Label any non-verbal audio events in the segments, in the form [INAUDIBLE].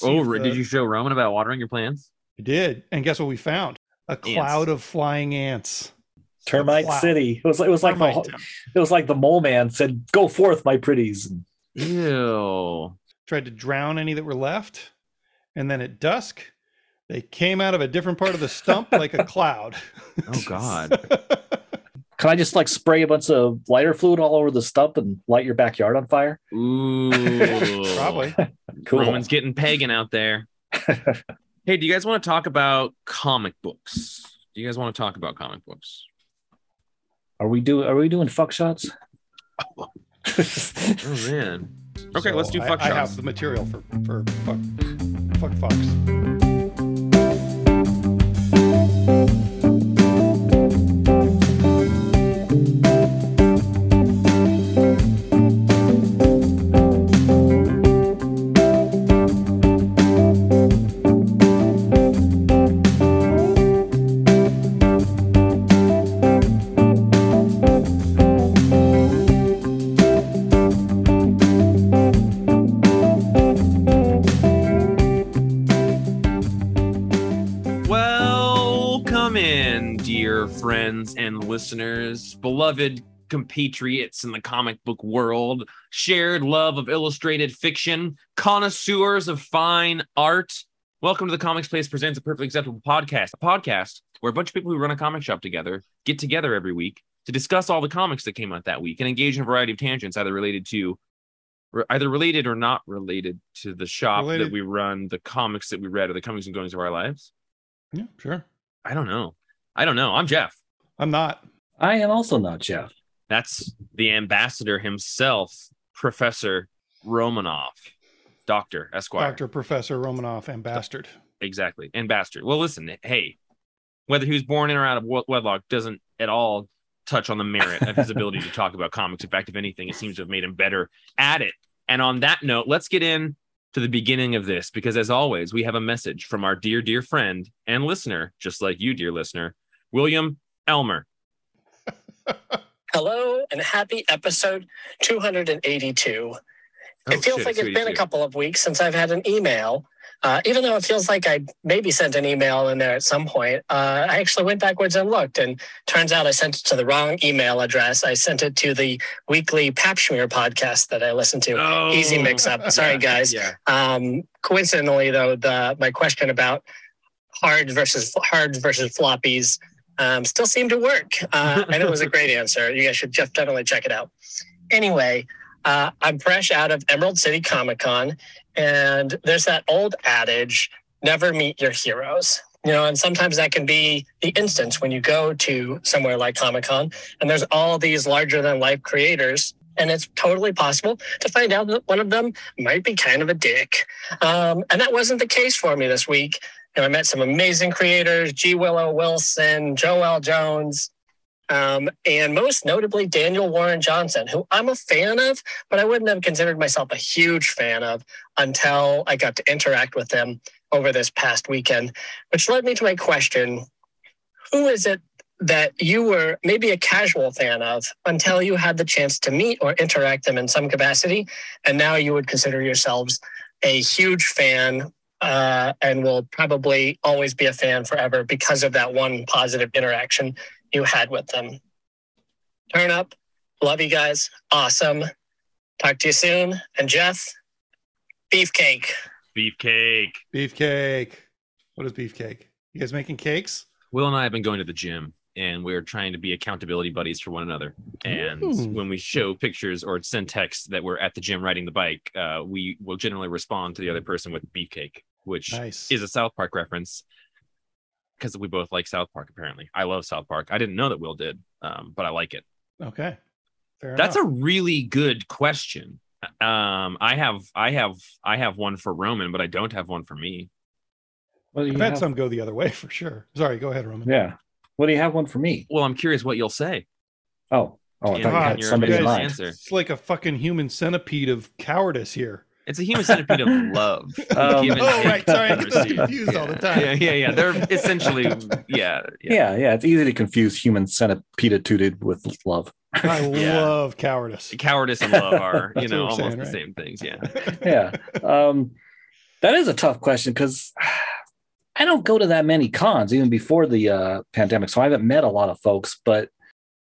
see Oh, the- did you show Roman about watering your plants? We did, and guess what we found? A cloud of flying ants. Termite Wow. City. It was it was like the town. it was like the mole man said, "Go forth, my pretties." Ew. Tried to drown any that were left, and then at dusk, they came out of a different part of the stump like a [LAUGHS] cloud. Oh God. [LAUGHS] Can I just like spray a bunch of lighter fluid all over the stump and light your backyard on fire? Ooh. [LAUGHS] Probably. Cool. Roman's getting pagan out there. [LAUGHS] hey, do you guys want to talk about comic books? Do you guys want to talk about comic books? Are we do are we doing fuck shots? [LAUGHS] Oh man. Okay, So let's do I- fuck I, shots. have the material for for fuck fuck fucks. Listeners, beloved compatriots in the comic book world, shared love of illustrated fiction, connoisseurs of fine art. Welcome to the Comics Place Presents a Perfectly Acceptable podcast, a podcast where a bunch of people who run a comic shop together get together every week to discuss all the comics that came out that week and engage in a variety of tangents, either related to either related or not related to the shop Related. that we run, the comics that we read, or the comings and goings of our lives. Yeah, sure. I don't know. I don't know. I'm Jeff. I'm not. I am also not Jeff. That's the ambassador himself, Professor Romanoff, Doctor Esquire. Dr. Professor Romanoff and bastard. Exactly. And bastard. Well, listen, hey, whether he was born in or out of wedlock doesn't at all touch on the merit of his [LAUGHS] ability to talk about comics. In fact, if anything, it seems to have made him better at it. And on that note, let's get in to the beginning of this because, as always, we have a message from our dear, dear friend and listener, just like you, dear listener, William Elmer. Hello and happy episode 282. Oh, it feels shit, like it's been a couple of weeks since I've had an email. Uh, even though it feels like I maybe sent an email in there at some point, uh, I actually went backwards and looked, and turns out I sent it to the wrong email address. I sent it to the weekly Pap podcast that I listen to. Oh. Easy mix up. [LAUGHS] Sorry, guys. Yeah. Um, coincidentally, though, the my question about hard versus hard versus floppies um, still seemed to work, uh, and it was a [LAUGHS] great answer. You guys should definitely check it out. Anyway, uh, I'm fresh out of Emerald City Comic Con, and there's that old adage: "Never meet your heroes." You know, and sometimes that can be the instance when you go to somewhere like Comic Con, and there's all these larger than life creators. And it's totally possible to find out that one of them might be kind of a dick. Um, and that wasn't the case for me this week. And I met some amazing creators G. Willow Wilson, Joëlle Jones, um, and most notably Daniel Warren Johnson, who I'm a fan of, but I wouldn't have considered myself a huge fan of until I got to interact with them over this past weekend, which led me to my question Who is it that you were maybe a casual fan of until you had the chance to meet or interact them in some capacity? And now you would consider yourselves a huge fan uh, and will probably always be a fan forever because of that one positive interaction you had with them. Turn up. Love you guys. Awesome. Talk to you soon. And Jeff, beefcake. Beefcake. Beefcake. What is beefcake? You guys making cakes? Will and I have been going to the gym and we're trying to be accountability buddies for one another. And Ooh. when we show pictures or send texts that we're at the gym riding the bike, uh, we will generally respond to the other person with beefcake, which Nice. is a South Park reference because we both like South Park, apparently. I love South Park. I didn't know that Will did, um, but I like it. okay. Fair That's a really good question. Um, I have, I have, I have one for Roman, but I don't have one for me. Well, you I've had have- some go the other way [LAUGHS] for sure. Sorry, go ahead, Roman. Yeah. Well, do you have one for me? Well, I'm curious what you'll say. Oh, oh, I thought you had your somebody in amazing answer. It's like a fucking human centipede of cowardice here. It's a human centipede of [LAUGHS] love. Um, Give oh, take right. Sorry, I get those receive. confused all the Yeah. time. Yeah, yeah, yeah. They're [LAUGHS] essentially, yeah, yeah. Yeah, yeah. It's easy to confuse human centipede tooted with love. I [LAUGHS] Yeah. love cowardice. Cowardice and love are, you know, almost saying, the right? same things. Yeah. Yeah. Um, That is a tough question because I don't go to that many cons even before the uh, pandemic, so I haven't met a lot of folks. But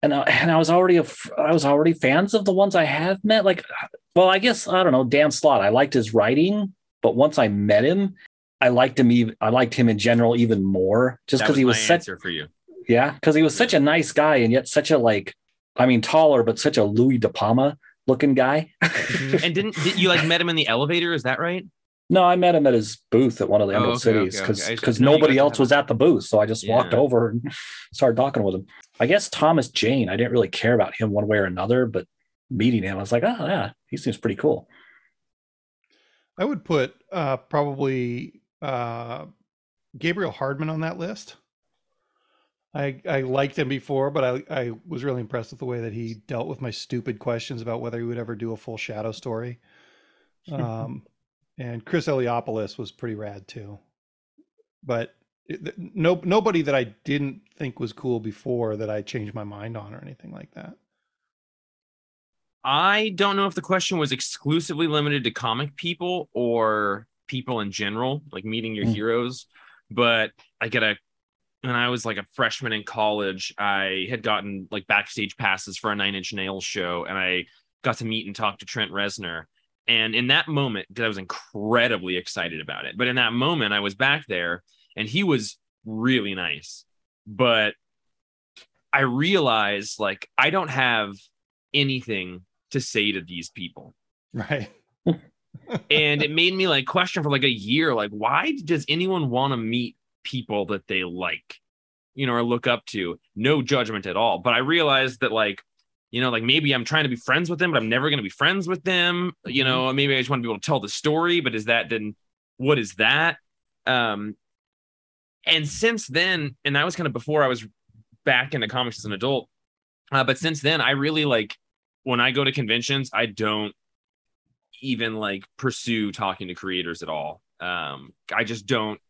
and I, and I was already a, I was already fans of the ones I have met. Like, well, I guess I don't know Dan Slott. I liked his writing, but once I met him, I liked him. Even I liked him in general even more, just because he was such answer for you. yeah, because he was such a nice guy and yet such a like, I mean, taller but such a Louie De Palma looking guy. Mm-hmm. And didn't did you like met him in the elevator? Is that right? No, I met him at his booth at one of the Oh, Emerald okay, Cities because okay. I because didn't know you nobody else was at the booth, so I just walked over and started talking with him. I guess Thomas Jane. I didn't really care about him one way or another, but meeting him, I was like, oh yeah, he seems pretty cool. I would put uh, probably uh, Gabriel Hardman on that list. I I liked him before, but I I was really impressed with the way that he dealt with my stupid questions about whether he would ever do a full Shadow story. [LAUGHS] Um, and Chris Eliopoulos was pretty rad too. But it, no nobody that I didn't think was cool before that I changed my mind on or anything like that. I don't know if the question was exclusively limited to comic people or people in general, like meeting your Mm. heroes. But I get a when I was like a freshman in college, I had gotten like backstage passes for a Nine Inch Nails show, and I got to meet and talk to Trent Reznor. And in that moment, because I was incredibly excited about it, but in that moment, I was back there, and he was really nice. But I realized like I don't have anything to say to these people. Right. and [LAUGHS] it made me like question for like a year like why does anyone want to meet people that they like you know or look up to? No judgment at all. But i realized that like you know like maybe i'm trying to be friends with them but i'm never going to be friends with them you know? Maybe i just want to be able to tell the story but is that then what is that? Um and since then and that was kind of before i was back into comics as an adult uh, but since then i really like when i go to conventions i don't even like pursue talking to creators at all. Um, I just don't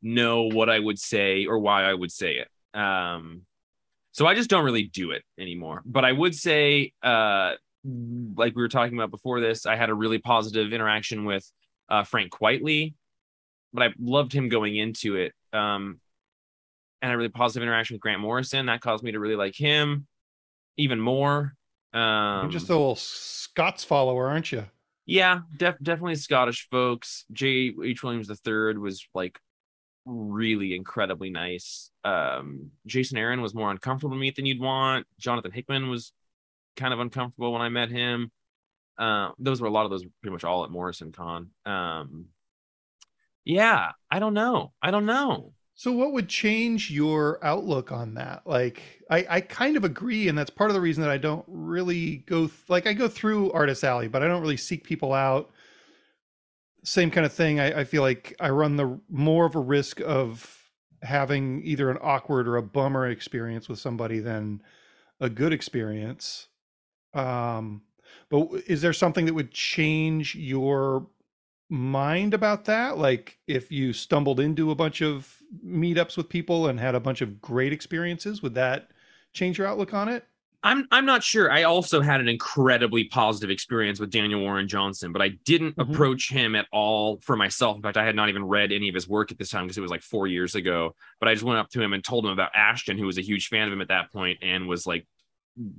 know what I would say or why I would say it. Um, so I just don't really do it anymore. But I would say, uh, like we were talking about before this, I had a really positive interaction with uh, Frank Quitely, but I loved him going into it. Um, and a really positive interaction with Grant Morrison that caused me to really like him even more. Um, You're just a little Scots follower, aren't you? yeah, def- definitely Scottish folks. J. H. Williams III was like really incredibly nice. Um, Jason Aaron was more uncomfortable to meet than you'd want. Jonathan Hickman was kind of uncomfortable when I met him. Uh, those were a lot of those pretty much all at Morrison Con. Um, yeah, I don't know. I don't know. So what would change your outlook on that? Like I, I kind of agree, and that's part of the reason that I don't really go th- like I go through Artist Alley, but I don't really seek people out. Same kind of thing. I, I feel like I run the more of a risk of having either an awkward or a bummer experience with somebody than a good experience. Um, but is there something that would change your mind about that? Like if you stumbled into a bunch of meetups with people and had a bunch of great experiences, would that change your outlook on it? I'm I'm not sure. I also had an incredibly positive experience with Daniel Warren Johnson, but I didn't Mhm. approach him at all for myself. In fact, I had not even read any of his work at this time because it was like four years ago. But I just went up to him and told him about Ashton, who was a huge fan of him at that point and was like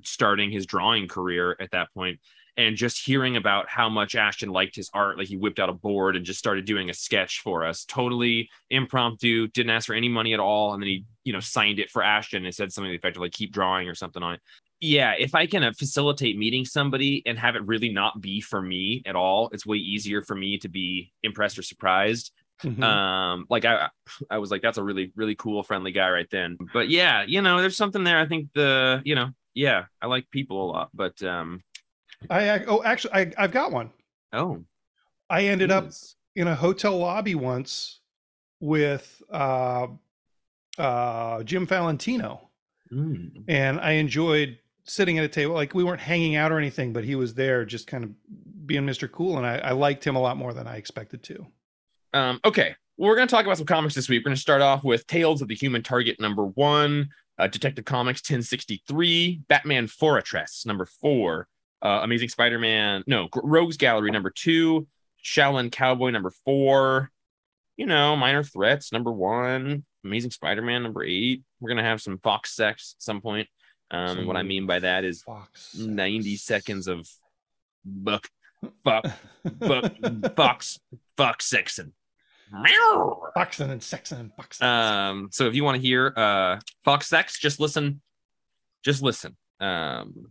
starting his drawing career at that point. And just hearing about how much Ashton liked his art, like he whipped out a board and just started doing a sketch for us, totally impromptu, didn't ask for any money at all. And then he, you know, signed it for Ashton and said something to the effect of like, keep drawing or something on it yeah if i can uh, facilitate meeting somebody and have it really not be for me at all it's way easier for me to be impressed or surprised Mhm. um like i i was like that's a really really cool friendly guy right then but yeah you know there's something there i think the you know yeah i like people a lot but um I, I oh actually I, I've got one. oh I ended up in a hotel lobby once with uh, uh, Jim Valentino, Mm. and I enjoyed sitting at a table. Like we weren't hanging out or anything, but he was there, just kind of being Mr. Cool, and I, I liked him a lot more than I expected to. Um, okay, well, we're going to talk about some comics this week. We're going to start off with Tales of the Human Target number one, uh, Detective Comics 1063, Batman Fortress number four, uh, Amazing Spider Man, no, Rogues Gallery number two, Shaolin Cowboy number four. You know, Minor Threats number one. Amazing Spider-Man number eight. We're gonna have some Fox sex at some point. Um, what I mean by that is Fox. 90 seconds of buck, fuck, [LAUGHS] buck, fox, fox sexing. Meow. Boxing and sexing and boxing. Um, so if you want to hear uh Fox Sex, just listen. Just listen. Um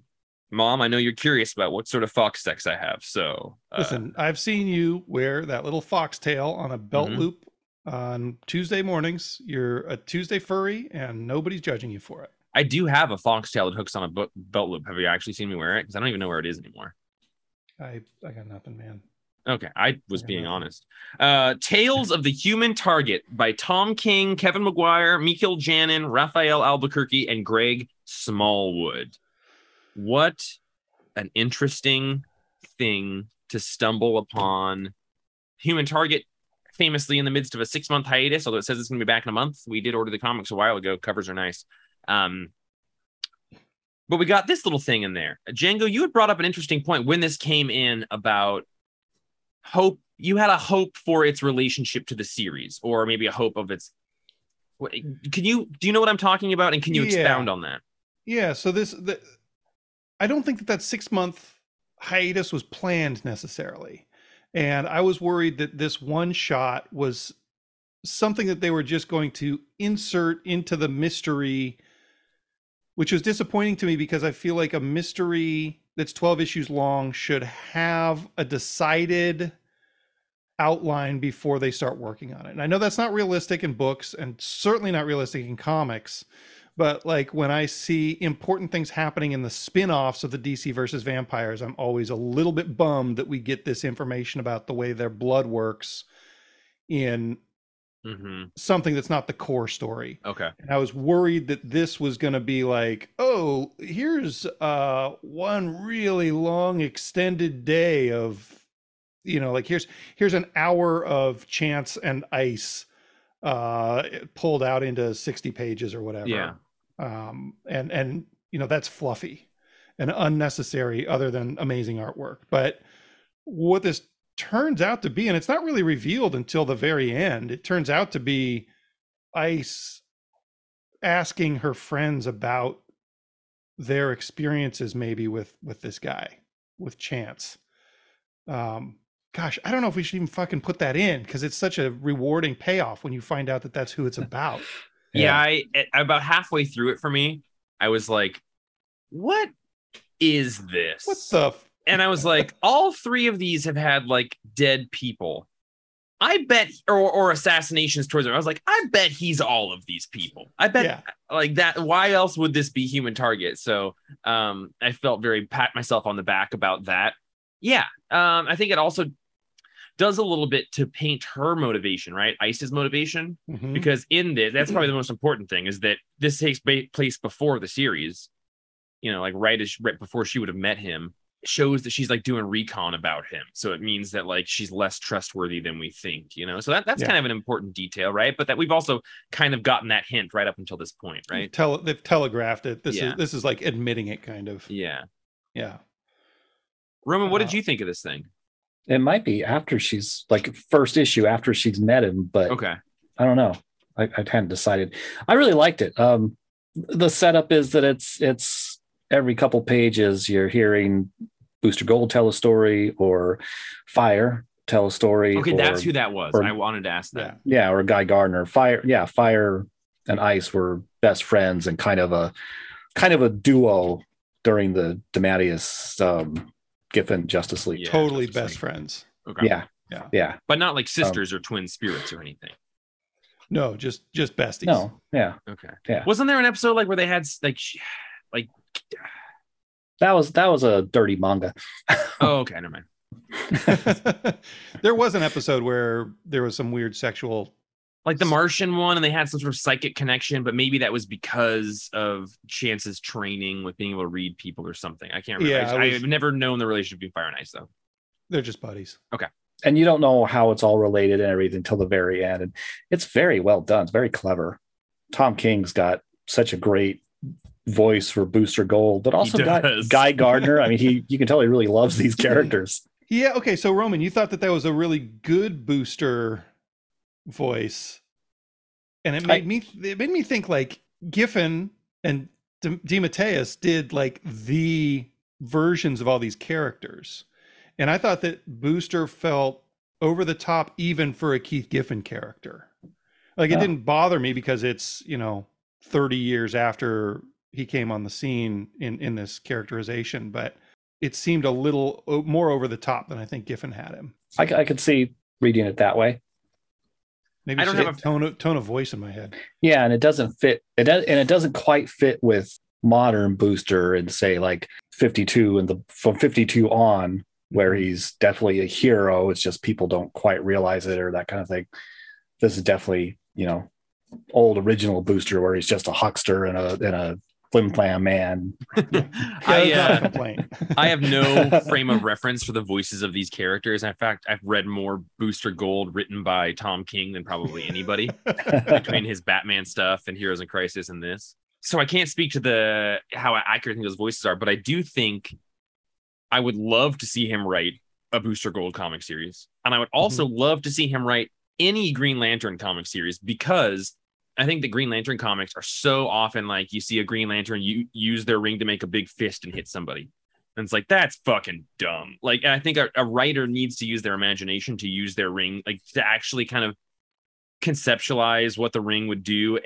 Mom, I know you're curious about what sort of fox sex I have. So uh, Listen, I've seen you wear that little foxtail on a belt Mhm. loop on Tuesday mornings. You're a Tuesday furry, and nobody's judging you for it. I do have a foxtail that hooks on a belt loop. Have you actually seen me wear it? Because I don't even know where it is anymore. I I got nothing, man. Okay, I was being honest. Uh, Tales of the Human Target by Tom King, Kevin Maguire, Mikel Janín, Rafael Albuquerque, and Greg Smallwood. What an interesting thing to stumble upon. Human Target, famously in the midst of a six month hiatus, although it says it's going to be back in a month. We did order the comics a while ago. Covers are nice. Um, but we got this little thing in there. Django, you had brought up an interesting point when this came in about hope you had a hope for its relationship to the series or maybe a hope of its can you do you know what i'm talking about and can you Yeah. expound on that Yeah. So this, the, I don't think that that six month hiatus was planned necessarily, and I was worried that this one shot was something that they were just going to insert into the mystery, which was disappointing to me because I feel like a mystery that's 12 issues long should have a decided outline before they start working on it. And I know that's not realistic in books and certainly not realistic in comics, but like when I see important things happening in the spin-offs of the DC versus vampires, I'm always a little bit bummed that we get this information about the way their blood works in mm-hmm. something that's not the core story. okay And I was worried that this was going to be like, oh, here's uh one really long extended day of you know, like here's here's an hour of chance and ice uh pulled out into 60 pages or whatever. Yeah. Um and and you know, that's fluffy and unnecessary other than amazing artwork. But what this turns out to be and it's not really revealed until the very end. It turns out to be ice asking her friends about their experiences maybe with with this guy with chance um gosh i don't know if we should even fucking put that in because it's such a rewarding payoff when you find out that that's who it's about [LAUGHS] yeah, I at- about halfway through it for me i was like what is this? What the f- and i was like all three of these have had like dead people. I bet or, or assassinations towards him. I was like i bet he's all of these people. I bet yeah. like that why else would this be human target? So um i felt very pat myself on the back about that. Yeah um i think it also does a little bit to paint her motivation right? Ice's motivation. Mhm. because in this that's probably the [CLEARS THROAT] most important thing is that this takes ba- place before the series. You know like right as right before she would have met him shows that she's like doing recon about him. So it means that like she's less trustworthy than we think you know? So that, that's Yeah. kind of an important detail right? But that we've also kind of gotten that hint right up until this point They've right tele- they've telegraphed it. This Yeah. is this is like admitting it kind of. Yeah. Yeah. Roman what did Uh, you think of this thing It might be after she's like first issue after she's met him, but okay I don't know. I, I hadn't decided. I really liked it. Um, the setup is that it's it's every couple pages you're hearing Booster Gold tell a story or Fire tell a story. okay or, that's who that was or- i wanted to ask that yeah, or Guy Gardner. Fire, yeah, Fire and Ice were best friends and kind of a kind of a duo during the DeMatteis um, Giffen Justice League. Yeah, totally Justice best League. friends okay Yeah, Yeah. yeah. but not like um, sisters or twin spirits or anything no just just besties No, yeah, okay Yeah. wasn't there an episode like where they had like like that was that was a dirty manga. oh okay never mind [LAUGHS] there was an episode where there was some weird sexual like the Martian one, and they had some sort of psychic connection, but maybe that was because of Chance's training with being able to read people or something. I can't remember. Yeah, I, it was- have never known the relationship between Fire and Ice though. they're just buddies Okay. and you don't know how it's all related and everything until the very end. And it's very well done. It's very clever. Tom King's got such a great voice for Booster Gold, but also Guy. Guy Gardner. I mean, he [LAUGHS] you can tell he really loves these characters. Yeah. Okay. So Roman, you thought that that was a really good booster voice, and it made I- me it made me think like Giffen and DeMatteis did like the versions of all these characters, and I thought that Booster felt over the top even for a Keith Giffen character. Like it didn't bother me because it's you know thirty years after he came on the scene in in this characterization, but it seemed a little more over the top than I think Giffen had him. I, I could see reading it that way. Maybe I I don't don't have have a tone of, tone of voice in my head. Yeah, and it doesn't fit. It does, and it doesn't quite fit with modern Booster and say like 52 and the from 52 on, where he's definitely a hero. It's just people don't quite realize it or that kind of thing. This is definitely you know old original Booster where he's just a huckster and a and a flim flam man. [LAUGHS] I that's not a uh. I have no [LAUGHS] frame of reference for the voices of these characters. In fact, I've read more Booster Gold written by Tom King than probably anybody [LAUGHS] between his Batman stuff and Heroes in Crisis and this. So I can't speak to the how accurate I think those voices are, but I do think I would love to see him write a Booster Gold comic series. And I would also love to see him write any Green Lantern comic series because I think the Green Lantern comics are so often like you see a Green Lantern you use their ring to make a big fist and hit somebody. And it's like that's fucking dumb. Like I think a, a writer needs to use their imagination to use their ring, like to actually kind of conceptualize what the ring would do.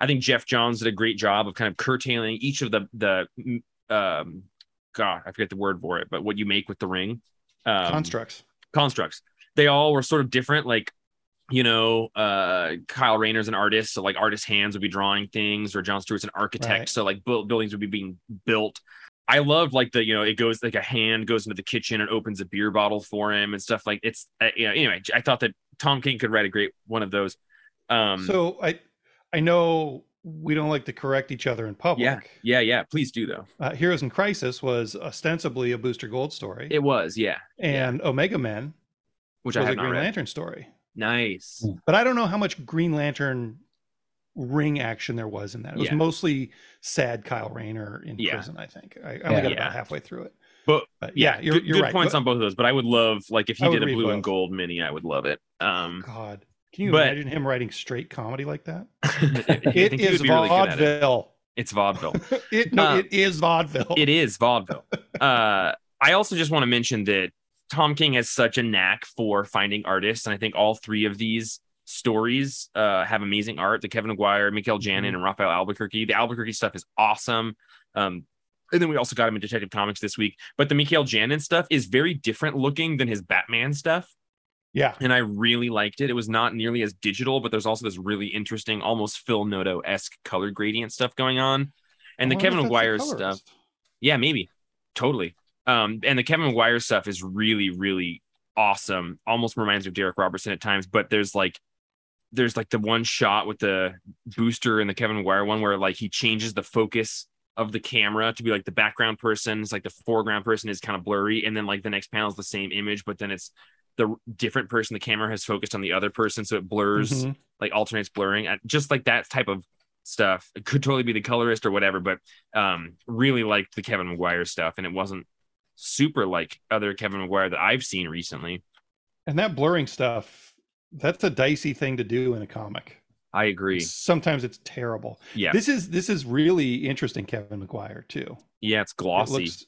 I think Geoff Johns did a great job of kind of curtailing each of the the um God, I forget the word for it, but what you make with the ring. Um, Constructs. constructs. They all were sort of different. Like, you know, uh, Kyle Rayner's an artist, so like artist hands would be drawing things, or John Stewart's an architect, Right. so like bu- buildings would be being built. I love like the you know it goes like a hand goes into the kitchen and opens a beer bottle for him and stuff like it's uh, you know anyway I thought that Tom King could write a great one of those. Um, so I I know we don't like to correct each other in public. yeah, yeah, yeah. Please do though. Uh, Heroes in Crisis was ostensibly a Booster Gold story, It was yeah, and Omega Men which was I a have not Green read. Lantern story. Nice. But I don't know how much Green Lantern ring action there was in that. It was Yeah. mostly sad Kyle Rayner in Yeah. prison. I think I, I only got about halfway through it. But But yeah, you're, good, you're good right. points But- on both of those. But I would love like if he did a blue and gold mini, I would love it. Um, God, can you But- imagine him writing straight comedy like that? [LAUGHS] it is think It he would is be really it. vaudeville. It's vaudeville. [LAUGHS] it no, Uh, it is vaudeville. it is vaudeville. [LAUGHS] Uh, I also just want to mention that Tom King has such a knack for finding artists, and I think all three of these stories uh, have amazing art. The Kevin Aguirre, Mikel Janín, Mhm. and Rafael Albuquerque. The Albuquerque stuff is awesome. Um, and then we also got him in Detective Comics this week. But the Mikel Janín stuff is very different looking than his Batman stuff. Yeah, and I really liked it. It was not nearly as digital, but there's also this really interesting, almost Phil Noto esque color gradient stuff going on. And the Kevin if that's Maguire colorist. stuff, yeah, maybe, totally. Um, and the Kevin Maguire stuff is really, really awesome. Almost reminds me of Darick Robertson at times, but there's like, there's like the one shot with the booster and the Kevin Maguire one where like he changes the focus of the camera to be like the background person. It's like the foreground person is kind of blurry, and then like the next panel is the same image, but then it's the different person the camera has focused on the other person so it blurs Mhm. like alternates blurring just like that type of stuff it could totally be the colorist or whatever but um really liked the kevin maguire stuff and it wasn't super like other kevin maguire that i've seen recently and that blurring stuff. That's a dicey thing to do in a comic. i agree Sometimes it's terrible. yeah This is this is really interesting, Kevin Maguire too. yeah it's It glossy looks,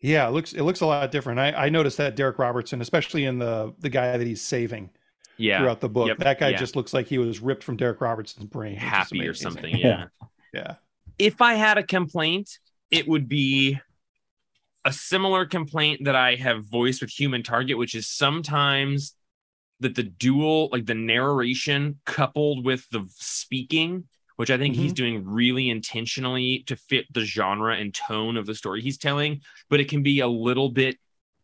yeah, it looks it looks a lot different. I, I noticed that Darick Robertson, especially in the the guy that he's saving yeah throughout the book, Yep. that guy Yeah. just looks like he was ripped from Darick Robertson's brain. happy or something [LAUGHS] yeah Yeah, if I had a complaint, it would be a similar complaint that I have voiced with Human Target, which is sometimes that the dual, like the narration coupled with the speaking, which I think he's doing really intentionally to fit the genre and tone of the story he's telling, but it can be a little bit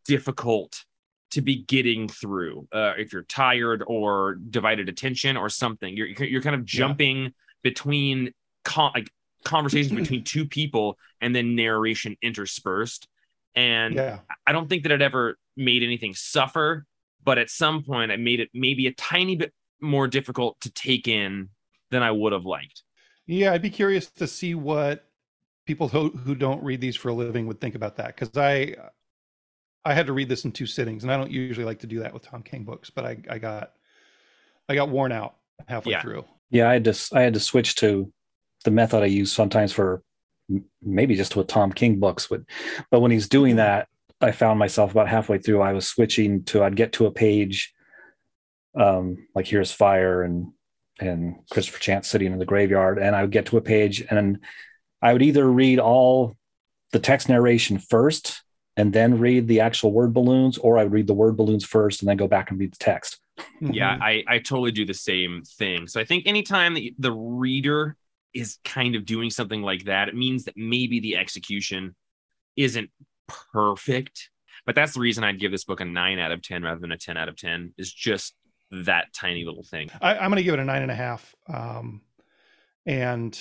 difficult to be getting through uh, if you're tired or divided attention or something. You're you're kind of Yeah. jumping between con- like conversations [CLEARS THROAT] between two people and then narration interspersed. And yeah. I don't think that it ever made anything suffer, but at some point it made it maybe a tiny bit more difficult to take in than I would have liked. Yeah, I'd be curious to see what people who, who don't read these for a living would think about that because I I had to read this in two sittings, and I don't usually like to do that with Tom King books, but I, I got I got worn out halfway Yeah. through. Yeah, I had to I had to switch to the method I use sometimes for m- maybe just with Tom King books. But but when he's doing that, I found myself about halfway through. I was switching to I'd get to a page, um, like here's fire and and Christopher Chance sitting in the graveyard, and I would get to a page and I would either read all the text narration first and then read the actual word balloons, or I would read the word balloons first and then go back and read the text. yeah Mhm. I, I totally do the same thing so i think anytime that the reader is kind of doing something like that it means that maybe the execution isn't perfect but that's the reason i'd give this book a 9 out of 10 rather than a 10 out of 10 is just that tiny little thing I, I'm going to give it a nine and a half. Um, and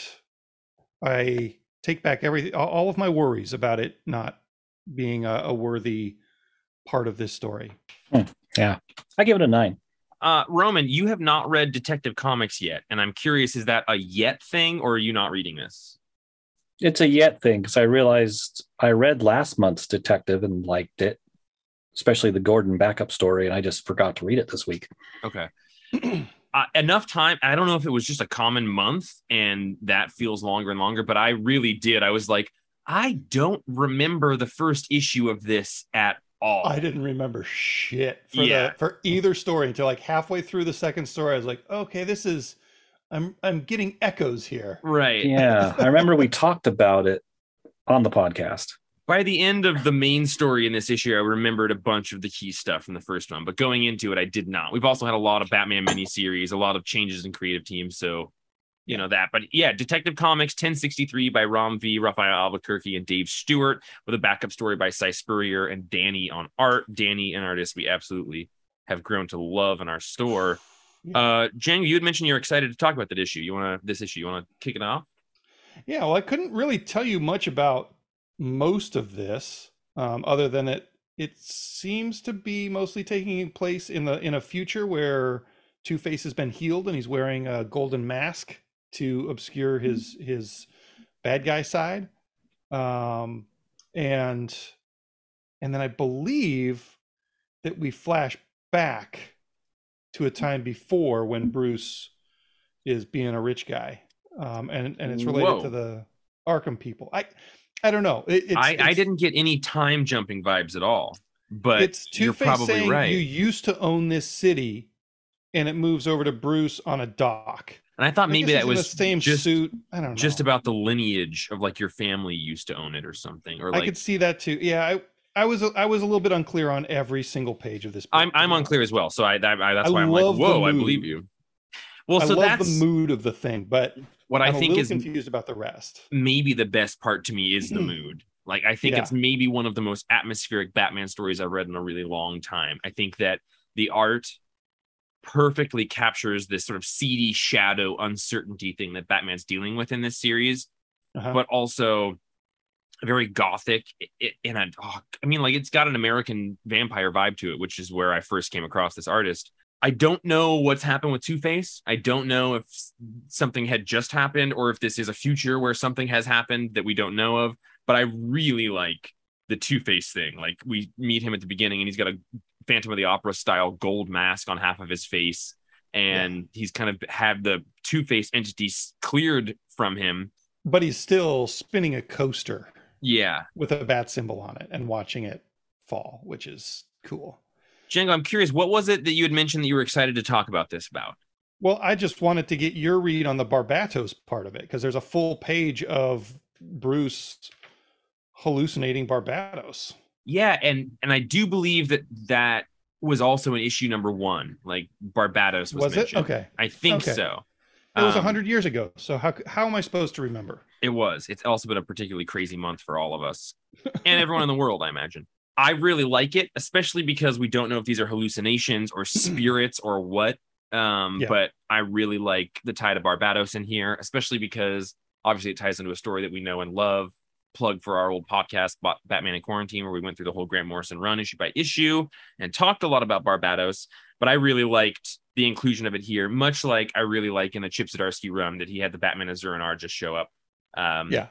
I take back everything, all- all of my worries about it not being a, a worthy part of this story. Yeah, I give it a nine. Uh roman you have not read detective comics yet and i'm curious is that a yet thing or are you not reading this It's a yet thing because I realized I read last month's detective and liked it, especially the Gordon backup story, and I just forgot to read it this week. Okay. [CLEARS THROAT] uh, enough time. I don't know if it was just a common month and that feels longer and longer, but I really did. I was like, I don't remember the first issue of this at all. I didn't remember shit for Yeah. the for either story until like halfway through the second story. I was like, okay, this is I'm I'm getting echoes here. right. Yeah, I remember we talked about it on the podcast. By the end of the main story in this issue, I remembered a bunch of the key stuff from the first one, but going into it, I did not. We've also had a lot of Batman miniseries, a lot of changes in creative teams. So, you know that. But yeah, Detective Comics 1063 by Ram V, Rafael Albuquerque, and Dave Stewart, with a backup story by Si Spurrier and Dani on art. Dani, an artist we absolutely have grown to love in our store. Yeah. Uh, Jen, you had mentioned you're excited to talk about that issue. You want to this issue? You want to kick it off? Yeah, well, I couldn't really tell you much about most of this, um, other than it it seems to be mostly taking place in the in a future where Two Face has been healed and he's wearing a golden mask to obscure his his bad guy side, um, and and then I believe that we flash back to a time before when Bruce is being a rich guy, um, and and it's related Whoa. to the Arkham people. I I don't know. It, it's, I, I didn't get any time jumping vibes at all, but it's Two you're Face probably saying right. you used to own this city, and it moves over to Bruce on a dock. And I thought I maybe that was the same just suit. I don't know. just about the lineage of like your family used to own it or something, or I could see that too. Yeah, I I was I was a little bit unclear on every single page of this. Book, I'm I'm unclear as well. So I, that, I that's why I'm like, whoa, I believe you. Well, I so love that's the mood of the thing, but what I I'm a think is confused about the rest. maybe the best part to me is the hmm. mood. Like I think Yeah. it's maybe one of the most atmospheric Batman stories I've read in a really long time. I think that the art perfectly captures this sort of seedy shadow uncertainty thing that Batman's dealing with in this series, Uh-huh. but also very gothic in a oh, I mean like it's got an American vampire vibe to it, which is where I first came across this artist. I don't know what's happened with Two Face. I don't know if something had just happened or if this is a future where something has happened that we don't know of. But I really like the Two Face thing. Like we meet him at the beginning and he's got a Phantom of the Opera style gold mask on half of his face. And he's kind of had the Two Face entities cleared from him. but he's still spinning a coaster Yeah. with a bat symbol on it and watching it fall, which is cool. Django, I'm curious, what was it that you had mentioned that you were excited to talk about this about? Well, I just wanted to get your read on the Barbatos part of it because there's a full page of Bruce hallucinating Barbatos. Yeah, and and I do believe that that was also an issue number one. Like Barbatos was, Was, it? mentioned. Okay. I think Okay. so. It was a Um, 100 years ago. So how, how am I supposed to remember? It was. It's also been a particularly crazy month for all of us [LAUGHS] and everyone in the world, I imagine. I really like it, especially because we don't know if these are hallucinations or [CLEARS THROAT] spirits or what. Um, Yeah. But I really like the tie to Barbatos in here, especially because obviously it ties into a story that we know and love. Plug for our old podcast, Batman in Quarantine, where we went through the whole Grant Morrison run issue by issue and talked a lot about Barbatos. But I really liked the inclusion of it here, much like I really like in the Chip Zdarsky run that he had the Batman and R just show up. Um, Yeah.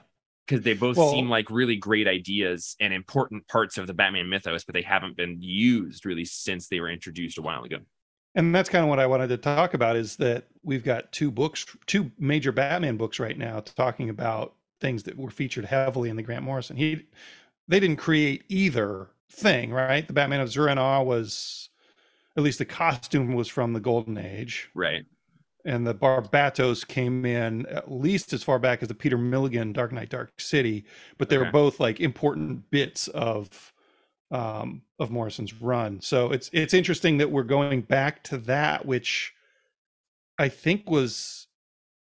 because they both Well- seem like really great ideas and important parts of the Batman mythos, but they haven't been used really since they were introduced a while ago. And that's kind of what I wanted to talk about is that we've got two books, two major Batman books right now talking about things that were featured heavily in the Grant Morrison. He they didn't create either thing, right? The Batman of Zur-En-Arrh was at least the costume was from the Golden Age, Right. and the Barbatos came in at least as far back as the Peter Milligan Dark Knight Dark City, but they Okay. were both like important bits of um of Morrison's run. So it's it's interesting that we're going back to that which I think was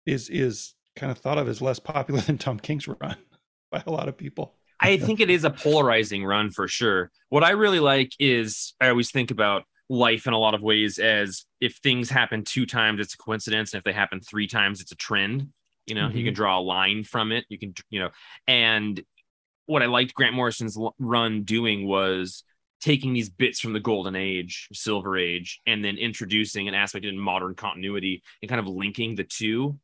is is kind of thought of as less popular [LAUGHS] than Tom King's run [LAUGHS] by a lot of people. I think it is a polarizing run for sure. What I really like is I always think about life in a lot of ways as if things happen two times, it's a coincidence. And if they happen three times, it's a trend. You know, you can mm-hmm. draw a line from it. You can, you know, and what I liked Grant Morrison's run doing was taking these bits from the golden age, silver age, and then introducing an aspect in modern continuity and kind of linking the two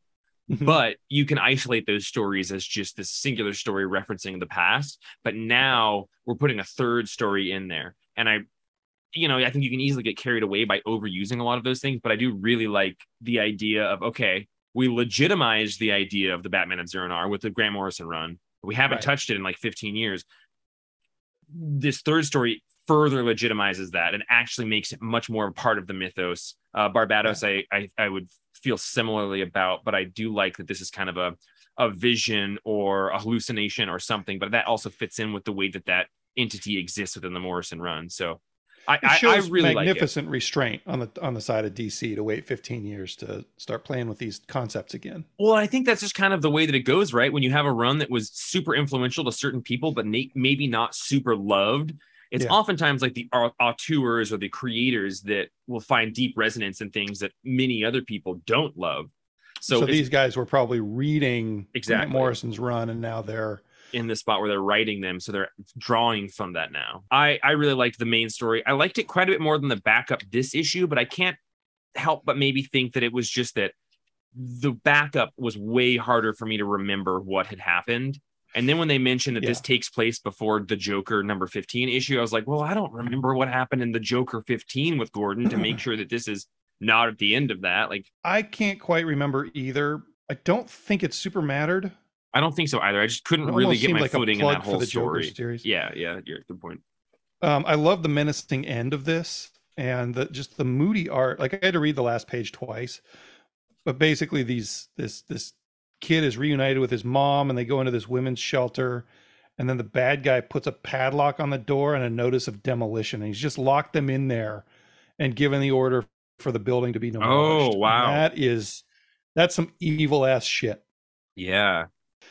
Mhm. but you can isolate those stories as just this singular story referencing the past. But now we're putting a third story in there. And i you know i think you can easily get carried away by overusing a lot of those things. But i do really like the idea of okay we legitimized the idea of the batman of Zur-En-Arrh with the grant morrison run we haven't Right. touched it in like 15 years. This third story further legitimizes that and actually makes it much more a part of the mythos. Uh, barbatos I, I i would feel similarly about but i do like that this is kind of a a vision or a hallucination or something but that also fits in with the way that that entity exists within the morrison run so i It i, I shows really like it magnificent restraint on the on the side of DC to wait 15 years to start playing with these concepts again. Well, I think that's just kind of the way that it goes, right? When you have a run that was super influential to certain people, but maybe not super loved, it's Yeah. oftentimes like the auteurs or the creators that will find deep resonance in things that many other people don't love. So, So, these guys were probably reading Exactly. Morrison's run, and now they're in the spot where they're writing them, so they're drawing from that now. I I really liked the main story. I liked it quite a bit more than the backup this issue, but I can't help but maybe think that it was just that the backup was way harder for me to remember what had happened. And then when they mentioned that this takes place before the Joker number 15 issue, I was like, well, I don't remember what happened in the Joker 15 with Gordon to make [CLEARS THROAT] sure that this is not at the end of that. Like, I can't quite remember either. I don't think it super mattered. I don't think so either. I just couldn't really get my like footing in that whole the Joker story. series. Yeah, yeah, you're good point. Um, I love the menacing end of this and the, just the moody art. Like I had to read the last page twice, but basically these this this kid is reunited with his mom and they go into this women's shelter, and then the bad guy puts a padlock on the door and a notice of demolition, and he's just locked them in there and given the order for the building to be demolished. Oh, And wow. that is that's some evil ass shit. Yeah.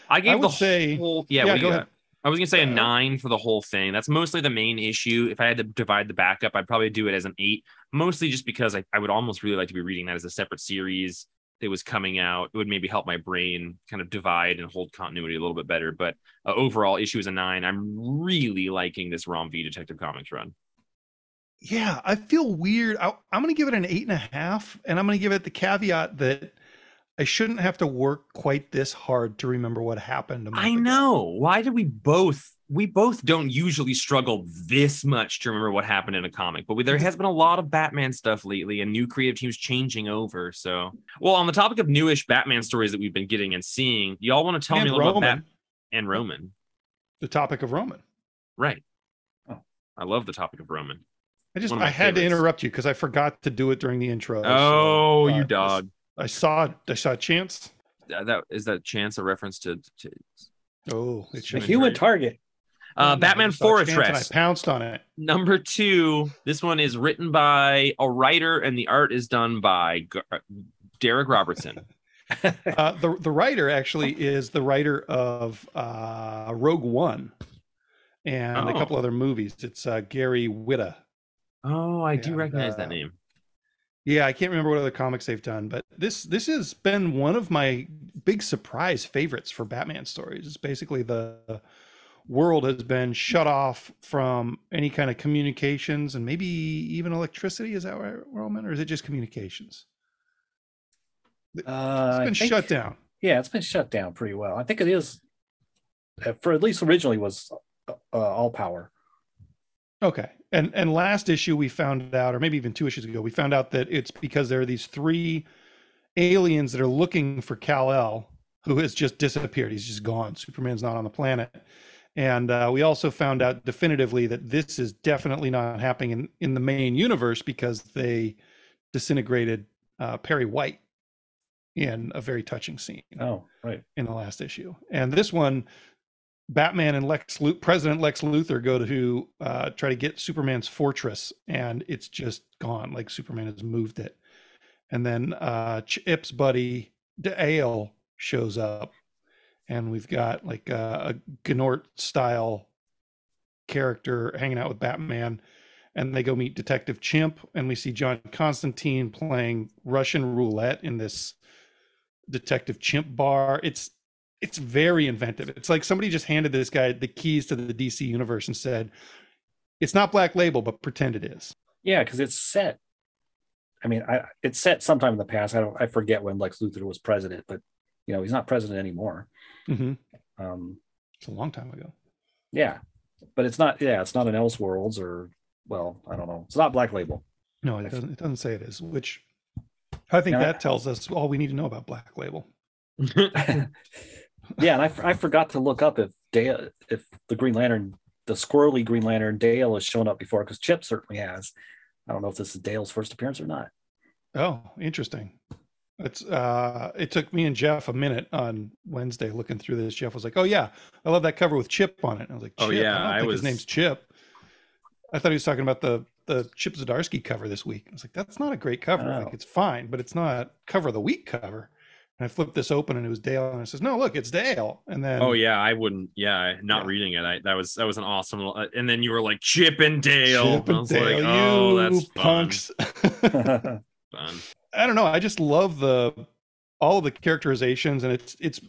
I gave would the say- whole yeah, yeah, go you ahead. I was gonna say a nine for the whole thing. That's mostly the main issue. If I had to divide the backup, I'd probably do it as an eight, mostly just because I, I would almost really like to be reading that as a separate series that was coming out. It would maybe help my brain kind of divide and hold continuity a little bit better. But uh, overall, issue is a nine. I'm really liking this Ram V Detective Comics run. Yeah, I feel weird. I, I'm going to give it an eight and a half, and I'm going to give it the caveat that I shouldn't have to work quite this hard to remember what happened. I ago. know. Why did we both? We both don't usually struggle this much to remember what happened in a comic, but we, there has been a lot of Batman stuff lately and new creative teams changing over. So, well, on the topic of newish Batman stories that we've been getting and seeing, y'all want to tell and me a little Roman, about Bat and Roman? the topic of Roman. Right. Oh. I love the topic of Roman. I just I my had to interrupt you because I forgot to do it during the intro. so, Oh, uh, you dog. I saw I saw a chance. That, that is that chance a reference to, to Oh, it A human target. Uh, Batman Fortress And I pounced on it. Number two, this one is written by a writer, and the art is done by Gar- Darick Robertson. [LAUGHS] [LAUGHS] Uh, the the writer actually is the writer of uh, Rogue One and a Oh. couple other movies. It's uh, Gary Whitta. Oh, I do recognize uh, that name. Yeah, I can't remember what other comics they've done, but this this has been one of my big surprise favorites for Batman stories. It's basically the world has been shut off from any kind of communications and maybe even electricity. Is that right, Roman, or is it just communications? Uh, It's been think- shut down. Yeah, it's been shut down pretty well. I think it is. uh, for at least originally was uh, all power. Okay. And and last issue we found out, or maybe even two issues ago, we found out that it's because there are these three aliens that are looking for Kal-El, who has just disappeared. He's just gone. Superman's not on the planet. And uh, we also found out definitively that this is definitely not happening in, in the main universe because they disintegrated uh, Perry White in a very touching scene. Oh, right. In the last issue. And this one, Batman and Lex President Lex Luthor go to uh, try to get Superman's fortress, and it's just gone. Like Superman has moved it. And then uh, Chip's buddy Dale shows up, and we've got like a, a Gnort style character hanging out with Batman. And they go meet Detective Chimp, and we see John Constantine playing Russian roulette in this Detective Chimp bar. It's it's very inventive. It's like somebody just handed this guy the keys to the DC universe and said, "It's not Black Label, but pretend it is." Yeah, because it's set. I mean, I, it's set sometime in the past. I don't. I forget when Lex Luthor was president, but you know, he's not president anymore. Mm-hmm. Um, it's a long time ago. Yeah, but it's not. Yeah, it's not an Elseworlds or well, I don't know. It's not Black Label. No, it doesn't. It doesn't say it is. Which I think that tells us all we need to know about Black Label. [LAUGHS] yeah, and I, I forgot to look up if Dale, if the Green Lantern, the squirrely Green Lantern Dale has shown up before because Chip certainly has. I don't know if this is Dale's first appearance or not. Oh, interesting. It's uh it took me and Jeff a minute on Wednesday looking through this. Jeff was like, "Oh yeah, I love that cover with Chip on it." And I was like, "Oh yeah, I, I was." His name's Chip. I thought he was talking about the the Chip Zdarsky cover this week. I was like, "That's not a great cover. Oh. Like, it's fine, but it's not cover of the week cover." And I flipped this open and it was Dale, and I says, "No, look, it's Dale." And then, oh yeah, I wouldn't. Yeah, not Yeah. reading it. I that was that was an awesome. uh, And then you were like Chip and Dale. Chip I and was Dale, like, oh, you that's punks. [LAUGHS] Fun. fun. I don't know. I just love the all of the characterizations, and it's it's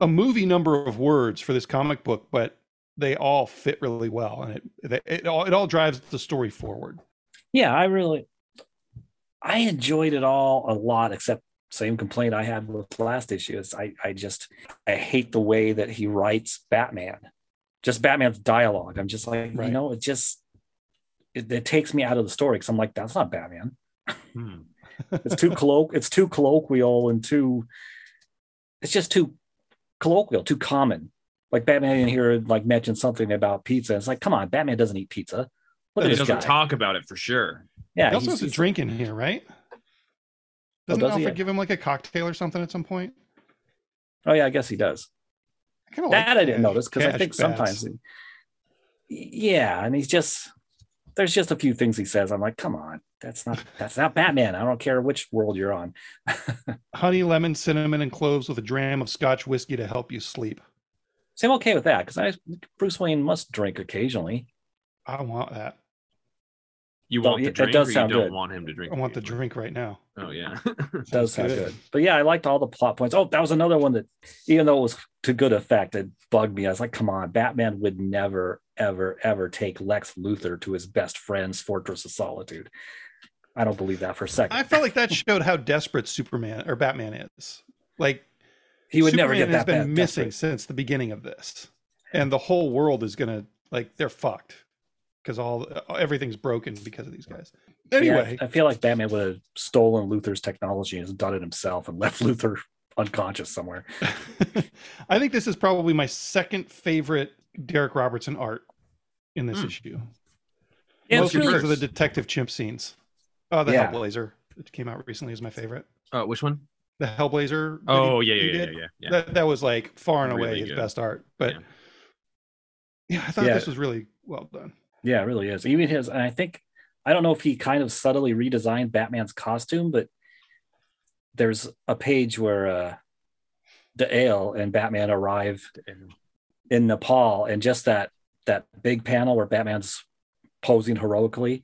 a movie number of words for this comic book, but they all fit really well, and it it, it all it all drives the story forward. yeah, I really, I enjoyed it all a lot, except same complaint I had with last issue is I, I just, I hate the way that he writes Batman, just Batman's dialogue. I'm just like, Right. you know, it just, it, it takes me out of the story because I'm like, that's not Batman. Hmm. It's too colloq, it's too colloquial and too, it's just too colloquial, too common. Like Batman in here, like mentioned something about pizza. It's like, come on, Batman doesn't eat pizza. Look He this doesn't guy. talk about it for sure. yeah, he also he's- has a drink in here, right? Oh, Doesn't does he? Alfred give him like a cocktail or something at some point? Oh yeah, I guess he does. I kind of that I didn't notice because I think Bats. sometimes, yeah, and he's just there's just a few things he says. I'm like, come on, that's not [LAUGHS] that's not Batman. I don't care which world you're on. [LAUGHS] honey, lemon, cinnamon, and cloves with a dram of Scotch whiskey to help you sleep. So I'm okay with that because I Bruce Wayne must drink occasionally. I want that. You Well, want yeah, the that drink, does or you sound don't good. want him to drink. I want the occasionally? drink right now. Oh yeah. It [LAUGHS] does sound good. good. But yeah, I liked all the plot points. Oh, that was another one that, even though it was to good effect, it bugged me. I was like, come on, Batman would never, ever, ever take Lex Luthor to his best friend's Fortress of Solitude. I don't believe that for a second. I felt like that showed how desperate Superman or Batman is. Like he would Superman never get that. has been bad, missing desperate. since the beginning of this, and the whole world is gonna like they're fucked because all everything's broken because of these guys. Yeah, Anyway, I feel like Batman would have stolen Luthor's technology and done it himself and left [LAUGHS] Luther unconscious somewhere. [LAUGHS] I think this is probably my second favorite Darick Robertson art in this Hmm. issue. Yeah, Mostly really, because of the detective chimp scenes. Oh, the Yeah. Hellblazer that came out recently is my favorite. Uh, which one? The Hellblazer. that Oh he- yeah, he yeah, yeah, yeah, yeah. That that was like far and away Really his good. best art. But Yeah. yeah, I thought Yeah. this was really well done. yeah, it really is. Even his, and I think, I don't know if he kind of subtly redesigned Batman's costume, but there's a page where uh, Dale and Batman arrive And- in Nepal, and just that that big panel where Batman's posing heroically,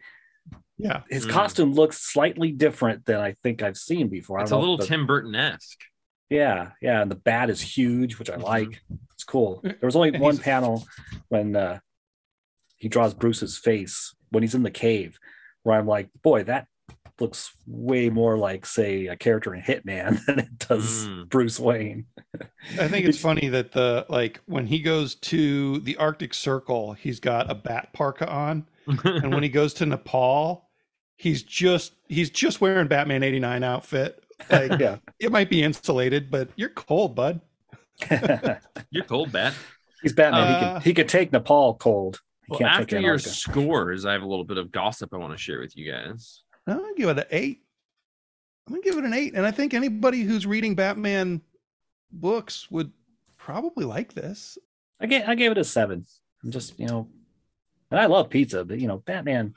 Yeah. his Mm. costume looks slightly different than I think I've seen before. It's a little the- Tim Burton esque. Yeah, yeah, and the bat is huge, which I Mhm. like. It's cool. There was only one panel when uh, he draws Bruce's face when he's in the cave, where I'm like, boy, that looks way more like, say, a character in Hitman [LAUGHS] than it does Mm. Bruce Wayne. I think it's [LAUGHS] funny that the like when he goes to the Arctic Circle, he's got a bat parka on, [LAUGHS] and when he goes to Nepal, he's just he's just wearing Batman '89 outfit. Like yeah. it might be insulated, but you're cold, bud. You're cold, Bat. He's Batman. he Uh, can he could take Nepal cold. Well, after your scores, I have a little bit of gossip I want to share with you guys. I'm gonna give it an eight. I'm gonna give it an eight, and I think anybody who's reading Batman books would probably like this. I gave I gave it a seven. I'm just you know, and I love pizza, but you know, Batman.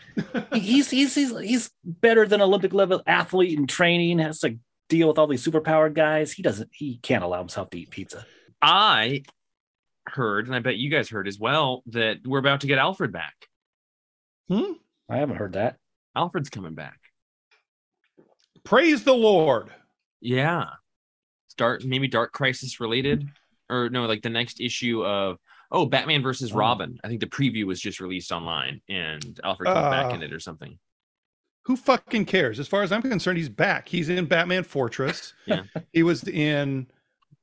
[LAUGHS] he's he's he's he's better than Olympic level athlete in training. Has to deal with all these superpowered guys. He doesn't. He can't allow himself to eat pizza. I heard, and I bet you guys heard as well, that we're about to get Alfred back. Hmm? I haven't heard that. Alfred's coming back. Praise the Lord. Yeah. Start maybe Dark Crisis related, or no, like the next issue of oh Batman versus Oh. Robin. I think the preview was just released online, and Alfred comes back Uh, in it or something. Who fucking cares? As far as I'm concerned, he's back. He's in Batman Fortress. Yeah. He was in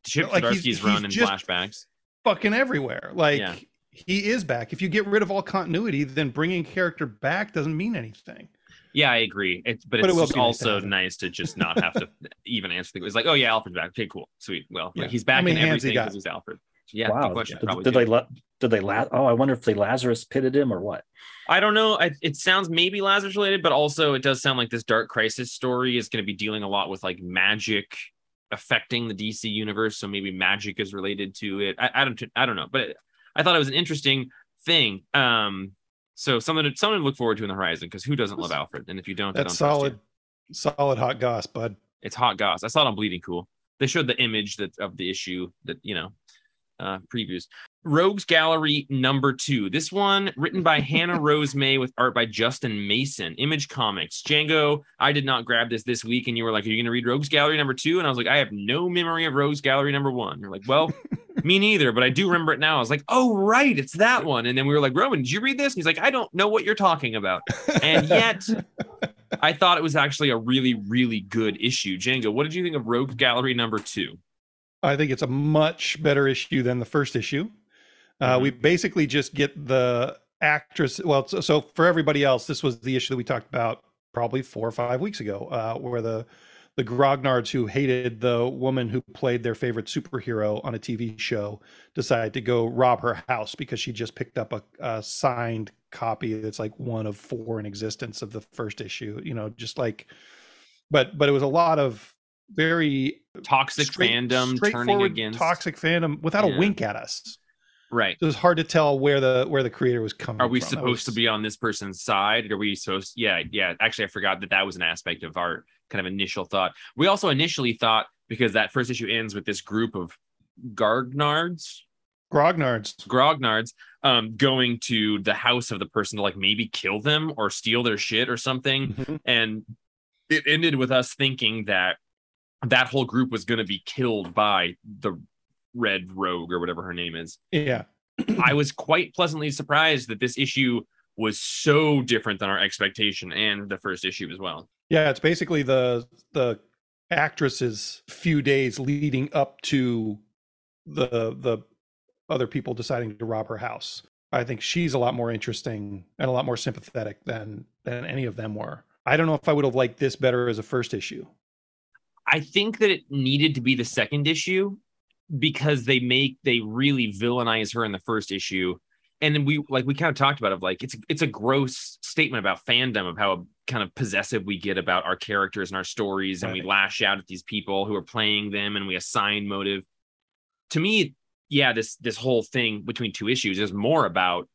Chip like, he's- Zdarsky's he's run in flashbacks. fucking everywhere. Like Yeah. he is back. If you get rid of all continuity, then bringing character back doesn't mean anything. Yeah, I agree. It's but But it's it will nice also have nice to just not have to [LAUGHS] even answer the. It's like, oh yeah, Alfred's back. Okay, cool, sweet. Well, like, Yeah. he's back How many in everything got? because he's Alfred. Yeah, wow. good question. Did, did they let? Did they? La- oh, I wonder if they Lazarus pitted him or what. I don't know. I, it sounds maybe Lazarus related, but also it does sound like this Dark Crisis story is going to be dealing a lot with like magic affecting the DC universe. So maybe magic is related to it. I, I don't. I don't know, but I thought it was an interesting thing. Um, so something to something to look forward to in the horizon because who doesn't love Alfred? And if you don't, That's solid, solid hot goss, bud. It's hot goss. I saw it on Bleeding Cool. They showed the image that of the issue that you know uh previews. Rogues Gallery number two. This one written by [LAUGHS] Hannah Rose May with art by Justin Mason. Image Comics. Django. I did not grab this this week, and you were like, "Are you going to read Rogues Gallery number two? And I was like, "I have no memory of Rogues Gallery number one." You're like, "Well, [LAUGHS] me neither, but I do remember it now." I was like, "Oh right, it's that one." And then we were like, "Roman, did you read this?" And he's like, "I don't know what you're talking about." And yet, [LAUGHS] I thought it was actually a really, really good issue. Django, what did you think of Rogue Gallery number two? I think it's a much better issue than the first issue. Uh, Mhm. We basically just get the actress. Well, so, so for everybody else, this was the issue that we talked about probably four or five weeks ago, uh, where the the grognards who hated the woman who played their favorite superhero on a TV show decided to go rob her house because she just picked up a, a signed copy that's like one of four in existence of the first issue. You know, just like, but but it was a lot of very Toxic straight- fandom turning against toxic fandom without Yeah. a wink at us. Right. So it was hard to tell where the where the creator was coming. Are we from. Supposed to be on this person's side? Are we supposed? Yeah, yeah. Actually, I forgot that that was an aspect of our kind of initial thought. We also initially thought because that first issue ends with this group of Gargnards, grognards? grognards um going to the house of the person to like maybe kill them or steal their shit or something Mhm. and it ended with us thinking that that whole group was going to be killed by the red rogue or whatever her name is Yeah, i was quite pleasantly surprised that this issue was so different than our expectation and the first issue as well yeah. It's basically the the actress's few days leading up to the the other people deciding to rob her house. I think she's a lot more interesting and a lot more sympathetic than than any of them were. I don't know if I would have liked this better as a first issue. I think that it needed to be the second issue because they make they really villainize her in the first issue. And then we like we kind of talked about it like it's it's a gross statement about fandom of how kind of possessive we get about our characters and our stories and we lash out at these people who are playing them and we assign motive. To me, yeah, this this whole thing between two issues is more about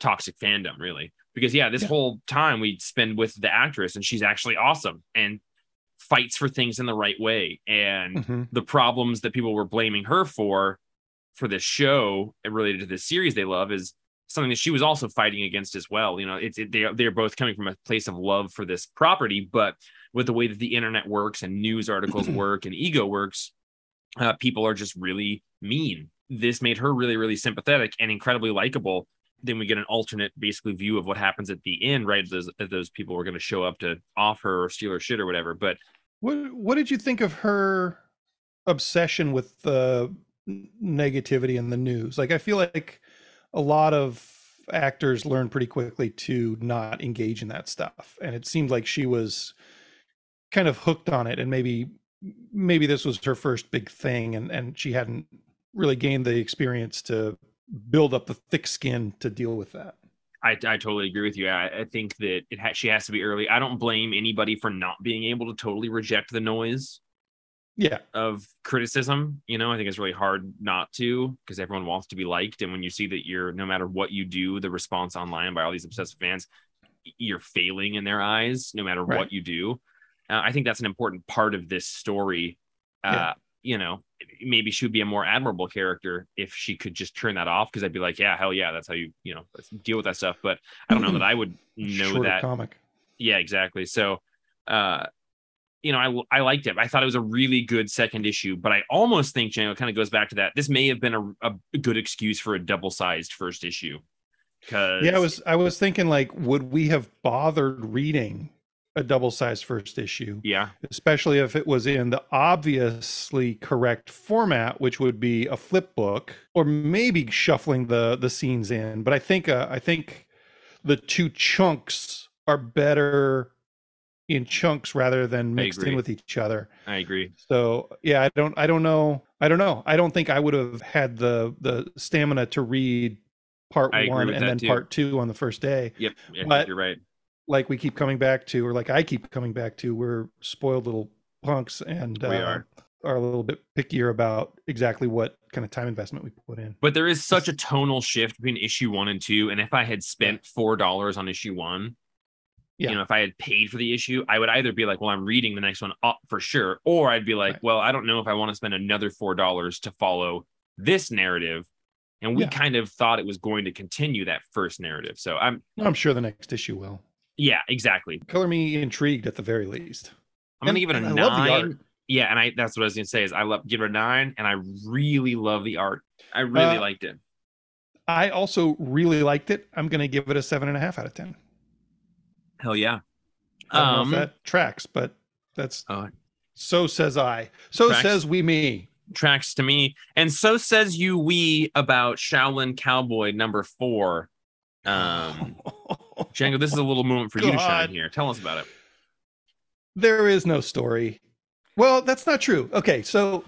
toxic fandom, really. Because yeah, this Yeah. whole time we spend with the actress and she's actually awesome and fights for things in the right way. And Mhm. the problems that people were blaming her for for this show and related to this series they love is something that she was also fighting against as well. You know, it's it, they they're both coming from a place of love for this property, but with the way that the internet works and news articles [CLEARS THROAT] work and ego works, uh, people are just really mean. This made her really really sympathetic and incredibly likable. Then we get an alternate basically view of what happens at the end, right? Those those people were going to show up to off her or steal her shit or whatever. But What what did you think of her obsession with the negativity in the news? Like I feel like a lot of actors learn pretty quickly to not engage in that stuff. And it seemed like she was kind of hooked on it and maybe maybe this was her first big thing and and she hadn't really gained the experience to build up the thick skin to deal with that. I, I totally agree with you. I, I think that it ha- she has to be early. I don't blame anybody for not being able to totally reject the noise Yeah. of criticism. You know, I think it's really hard not to because everyone wants to be liked. And when you see that you're, no matter what you do, the response online by all these obsessive fans, you're failing in their eyes, no matter Right. what you do. Uh, I think that's an important part of this story. Uh, Yeah. You know, maybe she would be a more admirable character if she could just turn that off because I'd be like, yeah, hell yeah, that's how you, you know, deal with that stuff. But I don't know that [CLEARS THROAT] I would know Shorter that comic. yeah exactly so uh you know i i liked it i thought it was a really good second issue but i almost think Django kind of goes back to that this may have been a, a good excuse for a double-sized first issue because Yeah, I was I was thinking like, would we have bothered reading a double sized first issue? yeah Especially if it was in the obviously correct format, which would be a flip book, or maybe shuffling the the scenes in. But I think uh, I think the two chunks are better in chunks rather than mixed in with each other. i agree So yeah, I don't I don't know. I don't know. I don't think I would have had the the stamina to read part I one and then too. part two on the first day. yep But- you're right Like we keep coming back to, or like I keep coming back to, we're spoiled little punks and We uh, are. are a little bit pickier about exactly what kind of time investment we put in. but there is such a tonal shift between issue one and two and if i had spent four dollars on issue one Yeah. you know if i had paid for the issue i would either be like well i'm reading the next one up for sure or i'd be like Right. well i don't know if i want to spend another four dollars to follow this narrative and we Yeah. kind of thought it was going to continue that first narrative so i'm I'm sure the next issue will. Yeah exactly Color me intrigued at the very least. i'm gonna And- give it a and I love the art. nine yeah and i that's what i was gonna say is i love give it a nine and i really love the art i really Uh, liked it I also really liked it. I'm going to give it a seven and a half out of ten. hell yeah I don't know Um, that tracks, but that's Oh. so says I. So Tracks. says we me. tracks to me. And so says you we about Shaolin Cowboy number four. Um [LAUGHS] [LAUGHS] Django, this is a little moment for you to shine here. Tell us about it. there is no story. Well, that's not true. Okay, so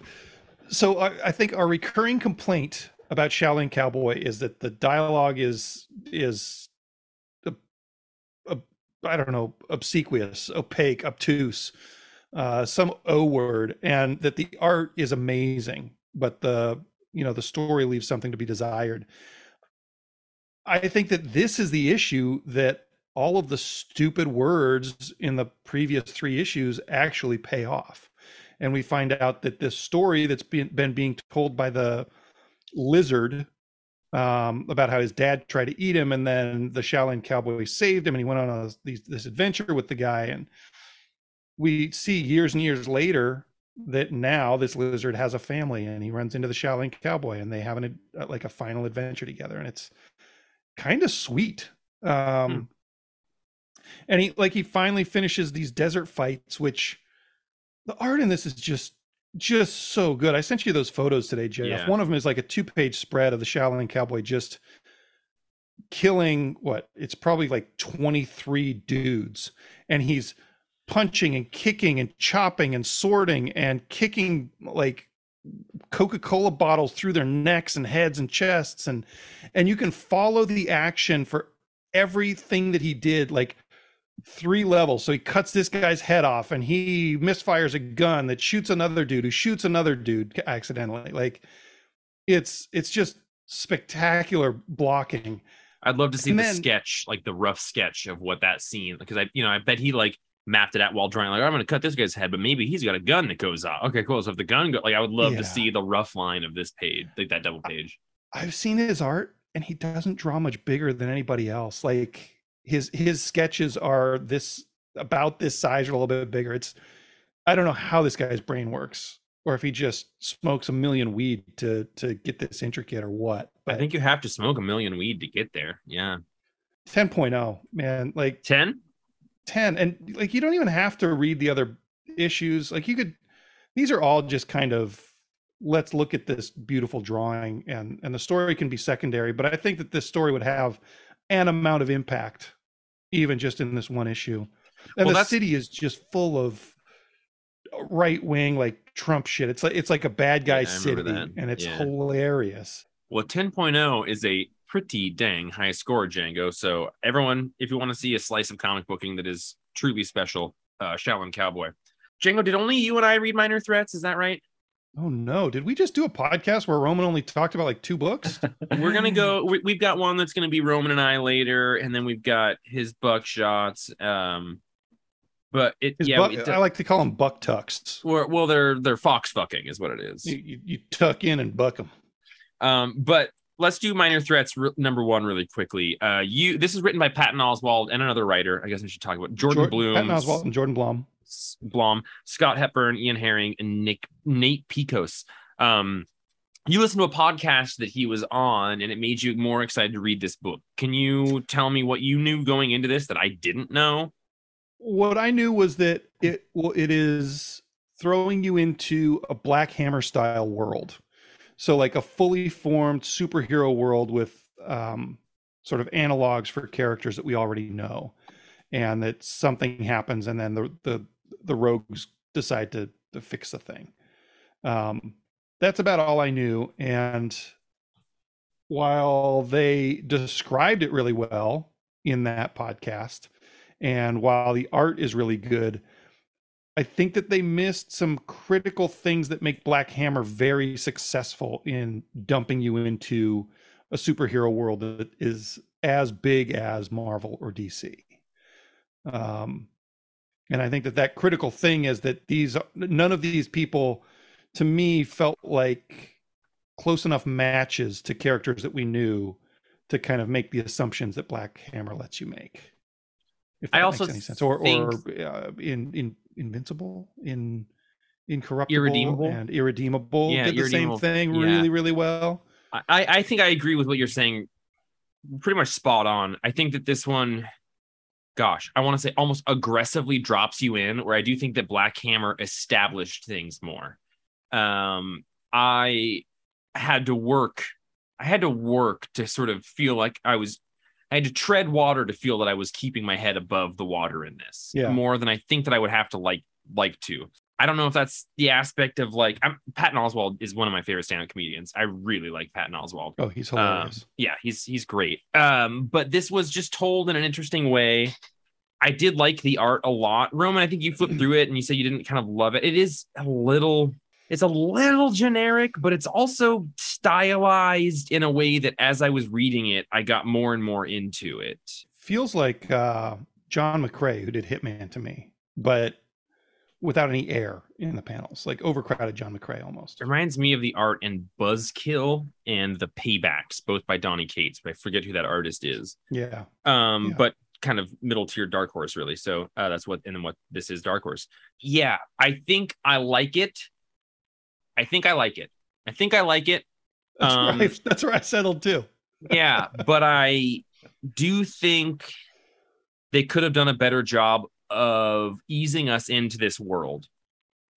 so I, I think our recurring complaint about Shaolin Cowboy is that the dialogue is is a, a, I don't know obsequious, opaque, obtuse, uh, some O word, and that the art is amazing, but the you know the story leaves something to be desired. I think that this is the issue that all of the stupid words in the previous three issues actually pay off. And we find out that this story that's been, been being told by the lizard um, about how his dad tried to eat him, and then the Shaolin cowboy saved him, and he went on a, these, this adventure with the guy. And we see years and years later that now this lizard has a family, and he runs into the Shaolin cowboy, and they have an like a final adventure together, and it's kind of sweet. Um, and he like he finally finishes these desert fights which the art in this is just just so good i sent you those photos today jeff Yeah. one of them is like a two page spread of the shaolin cowboy just killing what it's probably like 23 dudes and he's punching and kicking and chopping and sorting and kicking like coca-cola bottles through their necks and heads and chests and and you can follow the action for everything that he did like three levels. So he cuts this guy's head off and he misfires a gun that shoots another dude who shoots another dude accidentally. Like it's it's just spectacular blocking. I'd love to see And the then- sketch, like the rough sketch of what that scene, because I, you know, I bet he like mapped it out while drawing. Like, I'm going to cut this guy's head, but maybe he's got a gun that goes off. Okay, cool. So if the gun go, like, I would love Yeah. to see the rough line of this page, like that double page. I've seen his art and he doesn't draw much bigger than anybody else. Like his his sketches are this about this size or a little bit bigger. It's I don't know how this guy's brain works. or if he just smokes a million weed to to get this intricate or what. I think you have to smoke a million weed to get there. Yeah. 10.0, man, like 10? 10 and like you don't even have to read the other issues. Like you could these are all just kind of let's look at this beautiful drawing and and the story can be secondary, but I think that this story would have an amount of impact even just in this one issue. And Well, the city is just full of right wing like Trump shit. It's like it's like a bad guy Yeah, city that. and it's Yeah. hilarious. Well, 10.0 is a pretty dang high score, Django. So, everyone, if you want to see a slice of comic booking that is truly special, uh, Shaolin Cowboy. Django, did only you and I read Minor Threats? Is that right? Oh no, did we just do a podcast where Roman only talked about like two books? [LAUGHS] We're going to go. We, we've got one that's going to be Roman and I later, and then we've got his buckshots. Um, but it, His yeah, buck- it- I like to call them buck tucks. well, well, they're they're fox fucking, is what it is. You, you, you tuck in and buck them. Um, but let's do minor threats re- number one really quickly. Uh, you this is written by Patton Oswalt and another writer. I guess I should talk about Jordan Bloom, Patton Oswalt and Jordan Blum. S- Blom, Scott Hepburn, Ian Herring, and Nick Nate Piekos. Um, you listened to a podcast that he was on, and it made you more excited to read this book. Can you tell me what you knew going into this that I didn't know? What I knew was that it well, it is throwing you into a Black Hammer style world. So like a fully formed superhero world with um, sort of analogs for characters that we already know, and that something happens, and then the the the rogues decide to to fix the thing. Um, that's about all I knew, and while they described it really well in that podcast, and while the art is really good, I think that they missed some critical things that make Black Hammer very successful in dumping you into a superhero world that is as big as Marvel or DC. Um, and I think that that critical thing is that these none of these people, to me, felt like close enough matches to characters that we knew to kind of make the assumptions that Black Hammer lets you make. If I also makes any sense, or or uh, in in invincible, in incorruptible, Irredeemable? and irredeemable Yeah, did the same thing Yeah. really really well. I, I think I agree with what you're saying. Pretty much spot on. I think that this one, gosh, I want to say almost aggressively drops you in, where I do think that Black Hammer established things more. Um, I had to work, I had to work to sort of feel like I was, I had to tread water to feel that I was keeping my head above the water in this Yeah. more than I think that I would have to like like to. I don't know if that's the aspect of like I'm, Patton Oswalt is one of my favorite stand-up comedians. I really like Patton Oswalt. Oh, he's Um, hilarious. yeah, he's he's great. Um, but this was just told in an interesting way. I did like the art a lot. Roman, I think you flipped through it and you said you didn't kind of love it. It is a little it's a little generic, but it's also stylized in a way that as I was reading it, I got more and more into it. Feels like uh, John McCrea, who did Hitman to me, but without any air in the panels, like overcrowded John McCrea almost. It reminds me of the art in Buzzkill and the Paybacks, both by Donny Cates, but I forget who that artist is. Yeah. um Yeah. but kind of middle tier dark horse really so uh, that's what and then what this is dark horse yeah i think i like it i think i like it. I think i like it. [LAUGHS] That's Um, right. That's where I settled too. yeah [LAUGHS] but i do think they could have done a better job of easing us into this world.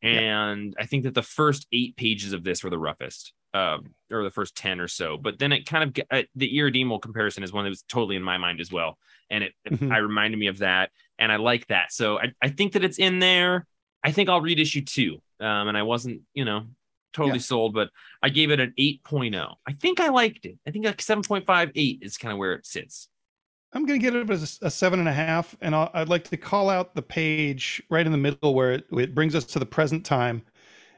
And i think that the first eight pages of this were the roughest um, or the first 10 or so. But then it kind of uh, the irredeemable comparison is one that was totally in my mind as well. And it Mhm. i reminded me of that and i like that. So I, I think that it's in there. I think i'll read issue two um, and i wasn't you know totally Yeah. sold but i gave it an 8.0 i think i liked it i think like 7.58 is kind of where it sits I'm going to get it as a, a seven and a half, and I'll, I'd like to call out the page right in the middle where it, it brings us to the present time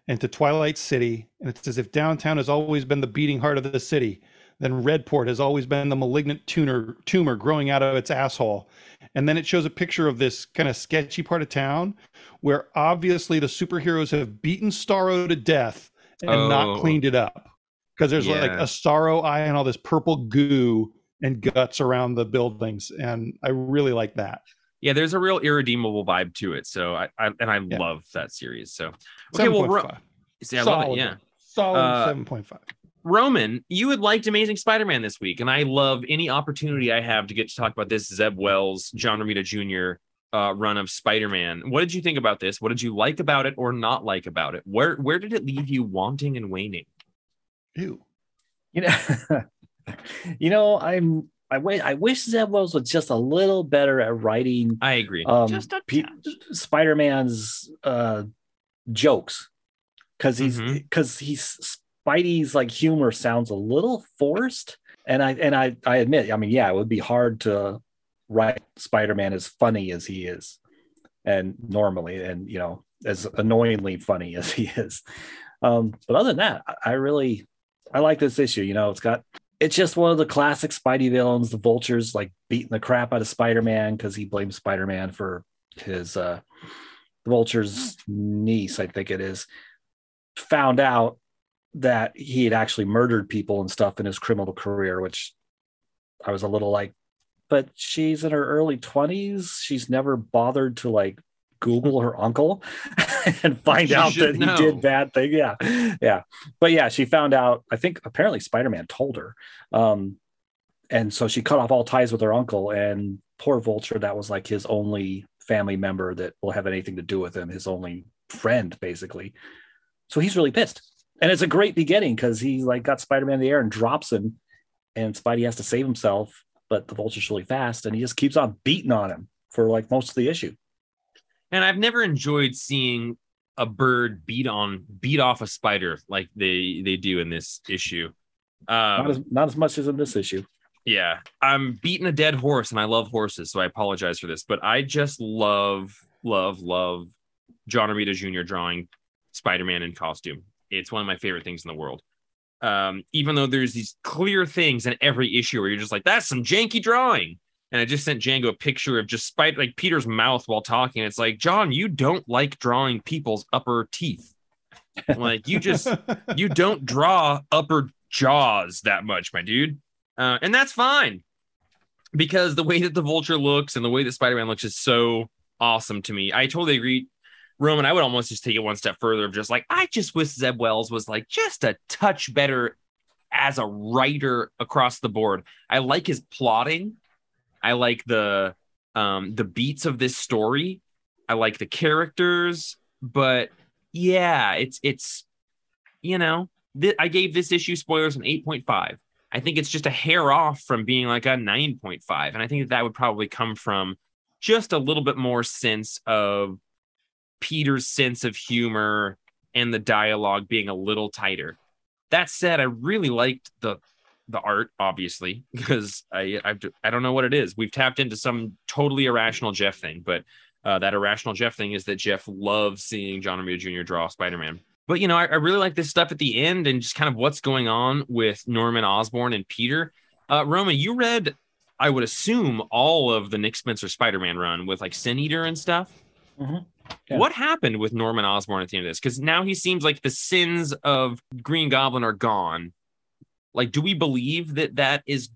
and to Twilight City. And it's as if downtown has always been the beating heart of the city. Then Redport has always been the malignant tuner, tumor growing out of its asshole. And then it shows a picture of this kind of sketchy part of town where obviously the superheroes have beaten Starro to death and Oh. not cleaned it up. Because there's like a sorrow eye and all this purple goo and guts around the buildings. And I really like that. yeah there's a real irredeemable vibe to it so i, I and i Yeah. love that series so okay well Ro- 7.5. See, I love it. Yeah. Solid Uh, seven point five. Roman, you had liked Amazing Spider-Man this week, and I love any opportunity I have to get to talk about this Zeb Wells, John Romita Jr. Uh, run of Spider-Man. What did you think about this? What did you like about it or not like about it? Where where did it leave you wanting and waning? Ew. You know, [LAUGHS] you know, I'm I wish I wish Zeb Wells was just a little better at writing I agree. um, Just a Pe- touch. Spider-Man's uh, jokes because he's because he's Spidey's like humor sounds a little forced, and I and I I admit, I mean, yeah, it would be hard to write Spider-Man as funny as he is, and normally, and you know, as annoyingly funny as he is. Um, but other than that, I, really I like this issue. You know, it's got it's just one of the classic Spidey villains. The Vulture's like beating the crap out of Spider-Man because he blames Spider-Man for his uh the Vulture's niece, I think it is, found out that he had actually murdered people and stuff in his criminal career, which I was a little like, but she's in her early 20s. She's never bothered to like Google her uncle [LAUGHS] and find She out that he did bad things. Yeah. Yeah. But yeah, she found out, I think apparently Spider-Man told her. Um, and so she cut off all ties with her uncle and poor Vulture, that was like his only family member that will have anything to do with him, his only friend, basically. So he's really pissed. And it's a great beginning because he like got Spider-Man in the air and drops him, and Spidey has to save himself, but the vulture's really fast, and he just keeps on beating on him for like most of the issue. And I've never enjoyed seeing a bird beat on beat off a spider like they they do in this issue. Not Um, as not as much as in this issue. yeah, I'm beating a dead horse, and I love horses, so I apologize for this, but I just love, love, love John Romita Jr. drawing Spider-Man in costume. It's one of my favorite things in the world. Um, even though there's these clear things in every issue where you're just like, that's some janky drawing. And I just sent Django a picture of just Spider like Peter's mouth while talking. It's like, John, you don't like drawing people's upper teeth. like you just [LAUGHS] you don't draw upper jaws that much, my dude. Uh, and that's fine because the way that the vulture looks and the way that Spider-Man looks is so awesome to me. I totally agree. Roman, I would almost just take it one step further of just like, I just wish Zeb Wells was like just a touch better as a writer across the board. I like his plotting. I like the um the beats of this story. I like the characters, but yeah, it's it's you know, th- I gave this issue spoilers an 8.5. I think it's just a hair off from being like a 9.5. And I think that that would probably come from just a little bit more sense of Peter's sense of humor and the dialogue being a little tighter. That said, I really liked the the art, obviously, [LAUGHS] because I I've, I don't know what it is. We've tapped into some totally irrational Jeff thing, but uh, that irrational Jeff thing is that Jeff loves seeing John Romita Jr. draw Spider Man. But you know, I, I really like this stuff at the end and just kind of what's going on with Norman Osborn and Peter. Uh, Roman, you read, I would assume, all of the Nick Spencer Spider Man run with like Sin Eater and stuff. Mhm. Yeah. What happened with Norman Osborn at the end of this? Because now he seems like the sins of Green Goblin are gone. Like, do we believe that that is,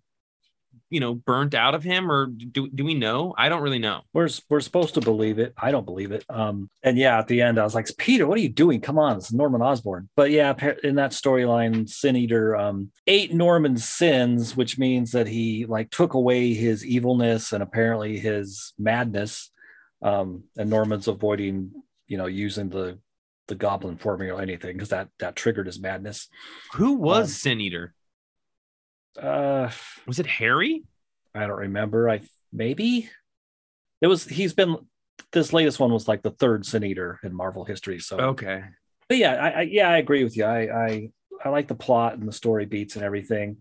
you know, burnt out of him, or do do we know? I don't really know. We're we're supposed to believe it. I don't believe it. Um, and yeah, at the end, I was like, Peter, what are you doing? Come on, it's Norman Osborn. But yeah, in that storyline, Sin Eater um, ate Norman's sins, which means that he like took away his evilness and apparently his madness. Um, and Norman's avoiding, you know, using the the goblin formula or anything because that that triggered his madness. Who was Um, Sin Eater? Uh, Was it Harry? I don't remember. I maybe it was. He's been this latest one was like the third Sin Eater in Marvel history. So, Okay. but yeah, I, I yeah I agree with you. I, I I like the plot and the story beats and everything.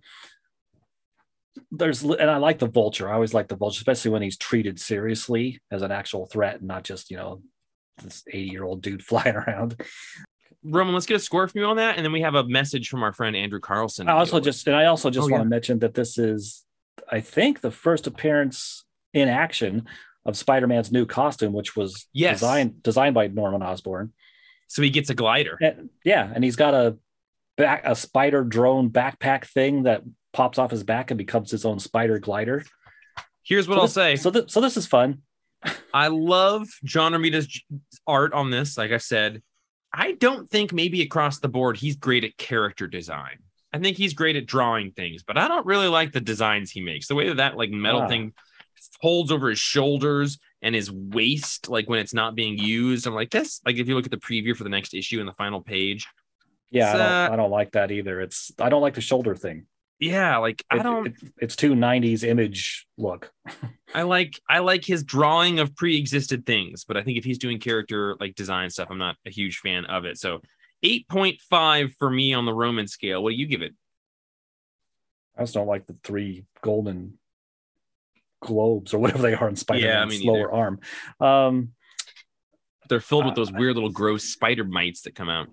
There's and I like the Vulture. I always like the Vulture, especially when he's treated seriously as an actual threat and not just you know this 80 year old dude [LAUGHS] flying around. Roman, let's get a score from you on that, and then we have a message from our friend Andrew Carlson. I also just and I also just Oh, want yeah. to mention that this is, I think, the first appearance in action of Spider-Man's new costume, which was Yes. designed designed by Norman Osborn. so he gets a glider. And, yeah, and he's got a back a spider drone backpack thing that pops off his back and becomes his own spider glider. Here's what so I'll this, say. So, th- so this is fun. [LAUGHS] I love John Romita's art on this. Like I said, I don't think maybe across the board he's great at character design. I think he's great at drawing things, but I don't really like the designs he makes. The way that that like metal Ah. thing holds over his shoulders and his waist, like when it's not being used. I'm like, this. Like if you look at the preview for the next issue and the final page, Yeah, I don't, uh, I don't like that either. It's I don't like the shoulder thing. Yeah, like I It- don't. it- it's too '90s image look. [LAUGHS] I like I like his drawing of pre-existed things, but I think if he's doing character like design stuff, I'm not a huge fan of it. So 8.5 for me on the Roman scale. What do you give it? I just don't like the three golden globes or whatever they are in Spider-Man's me neither. lower arm. Um, They're filled with Uh, those weird little gross spider mites that come out.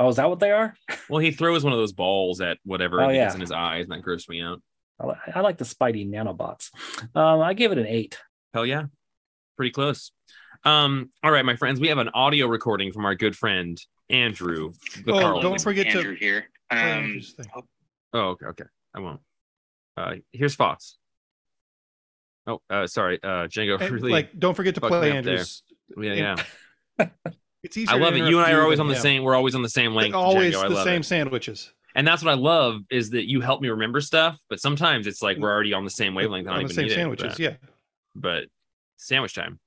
Oh, is that what they are? Well, he throws one of those balls at whatever Oh, it yeah. gets in his eyes, and that grossed me out. I, li- I like the Spidey nanobots. Um, I give it an eight. Hell yeah. Pretty close. Um, all right, my friends, we have an audio recording from our good friend Andrew. The Oh, Carl. don't forget Andrew to here. Um, Oh, okay, okay. I won't. Uh here's Fox. Oh, uh sorry, uh Django And, really like, don't forget to play up there. Andrew's. yeah, yeah. [LAUGHS] It's easier. I love it. You and I are always than on the him. same we're always on the same length. Always Django. The same it. sandwiches. And that's what I love is that you help me remember stuff, but sometimes it's like we're already on the same wavelength. I don't on the even same need it, sandwiches. but- yeah. but sandwich time.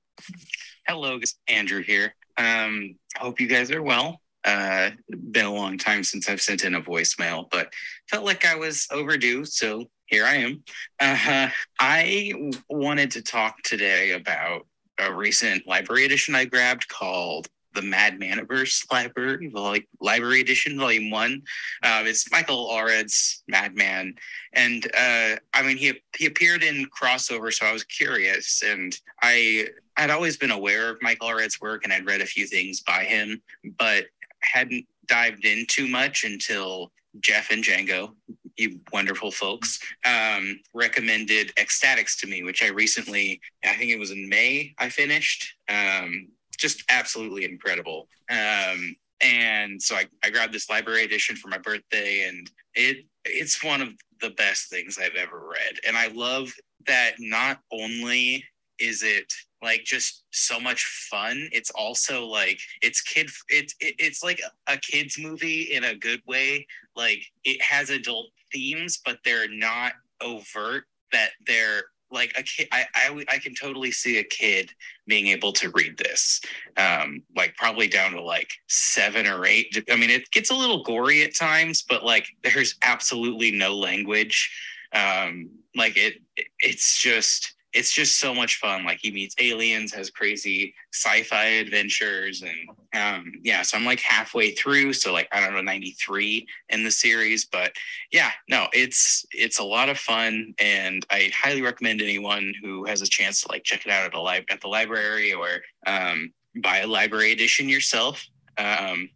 hello, it's Andrew here. Um, hope you guys are well. Uh, been a long time since I've sent in a voicemail, but felt like I was overdue, so here I am. Uh, I w- wanted to talk today about a recent library edition I grabbed called the Mad Maniverse Library, like Library Edition, Volume One. Uh, it's Michael Allred's Madman, and uh, I mean he he appeared in crossover, so I was curious, and I I'd always been aware of Michael Allred's work, and I'd read a few things by him, but hadn't dived in too much until Jeff and Django, you wonderful folks, um, recommended X-Statix to me, which I recently, I think it was in May, I finished. Um, just absolutely incredible. Um, and so I, I grabbed this library edition for my birthday, and it it's one of the best things I've ever read. And I love that not only is it like just so much fun it's also like it's kid it's it, it's like a kids movie in a good way like it has adult themes but they're not overt that they're like a kid I, I I can totally see a kid being able to read this um like probably down to like seven or eight. I mean it gets a little gory at times but like there's absolutely no language. Um like it- it's just it's just so much fun. Like he meets aliens has crazy sci-fi adventures and um yeah so i'm like halfway through so like i don't know 93 in the series but yeah no it's it's a lot of fun and i highly recommend anyone who has a chance to like check it out at a li- at the library or um buy a library edition yourself. Um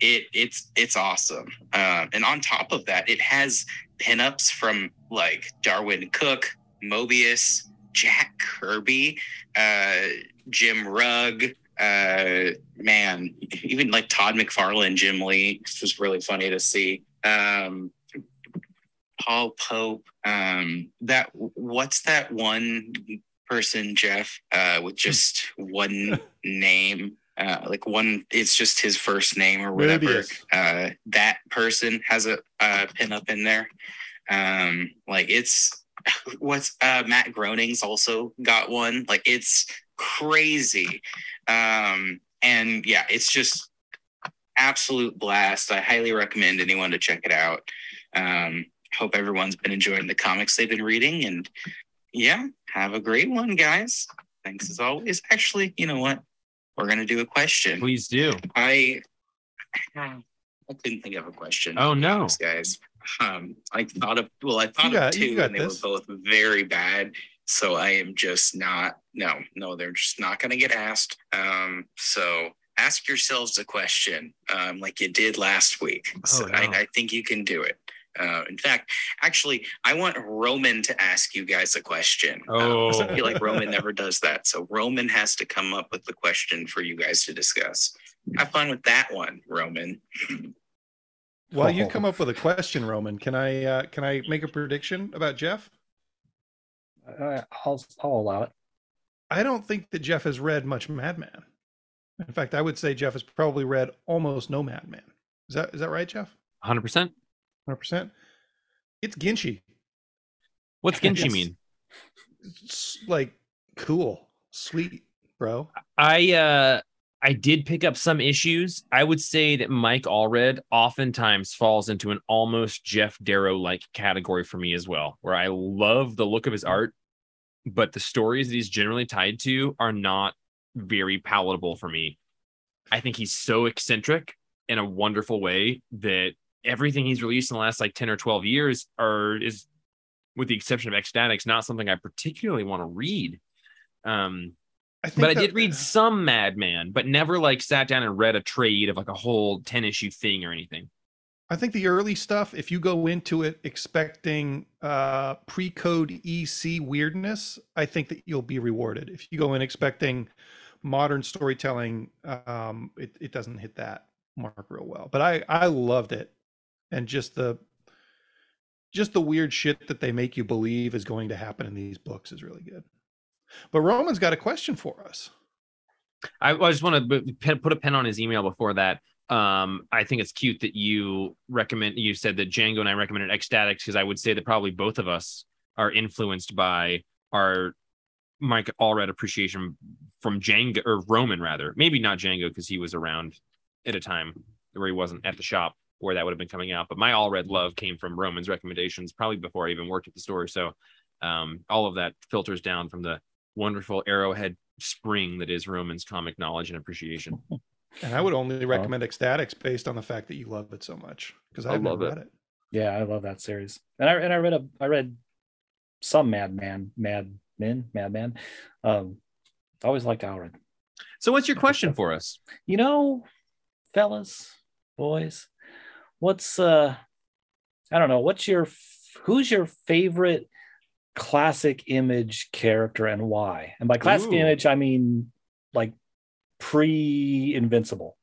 it it's it's awesome. Um and on top of that it has pinups from like darwin cooke moebius jack kirby uh jim rugg uh man even like todd mcfarlane jim lee. Which was really funny to see. Um paul pope um that what's that one person jeff uh with just one name? Uh like one it's just his first name or whatever. Uh that person has a uh pin up in there. Um like it's what's uh matt groening's also got one. Like it's crazy. Um and yeah it's just absolute blast. I highly recommend anyone to check it out. Um hope everyone's been enjoying the comics they've been reading. And yeah have a great one guys. Thanks as always. Actually you know what? We're gonna do a question. Please do. I [SIGHS] I couldn't think of a question. Oh, no. guys. Um, I thought of well, I thought got- of two, and they this. were both very bad. So I am just not. No, no, they're just not going to get asked. Um, so ask yourselves a question, um, like you did last week. So Oh, no. I, I think you can do it. Uh, in fact, actually, I want Roman to ask you guys a question. Um, 'cause I feel like Roman never does that. So Roman has to come up with the question for you guys to discuss. Have fun with that one, Roman. [LAUGHS] While you Oh. come up with a question, Roman, can I uh, can I make a prediction about Jeff? Uh, I'll I'll allow it. I don't think that Jeff has read much Madman. In fact, I would say Jeff has probably read almost no Madman. Is that is that right, Jeff? 100%. Hundred percent. It's Ginchi. What's [LAUGHS] Ginchi mean? It's like cool, sweet, bro. I uh I did pick up some issues. I would say that Mike Allred oftentimes falls into an almost Geof Darrow like category for me as well, where I love the look of his art, but the stories that he's generally tied to are not very palatable for me. I think he's so eccentric in a wonderful way that everything he's released in the last like 10 or 12 years are is with the exception of X-Statix not something i particularly want to read um I think but I did read some Madman, but never like sat down and read a trade of like a whole 10 issue thing or anything. I think the early stuff, if you go into it expecting uh, pre-code EC weirdness, I think that you'll be rewarded. If you go in expecting modern storytelling, um, it, it doesn't hit that mark real well. But I I loved it, and just the just the weird shit that they make you believe is going to happen in these books is really good. But Roman's got a question for us. I, I just want to put a pen on his email before that. Um, I think it's cute that you recommend, you said that Django and I recommended X-Statix because I would say that probably both of us are influenced by our Mike Allred appreciation from Django or Roman rather. Maybe not Django because he was around at a time where he wasn't at the shop where that would have been coming out. But my Allred love came from Roman's recommendations, probably before I even worked at the store. So um, all of that filters down from the wonderful arrowhead spring that is Roman's comic knowledge and appreciation. [LAUGHS] And I would only recommend X-Statix based on the fact that you love it so much because I I've love it. it. Yeah, I love that series. And I and I read a I read some Madman, Mad Men, Madman. Um, I always liked Allred. So, what's your question for us? You know, fellas, boys, what's uh I don't know, what's your who's your favorite classic image character and why? And by classic Ooh. image, I mean like pre-invincible.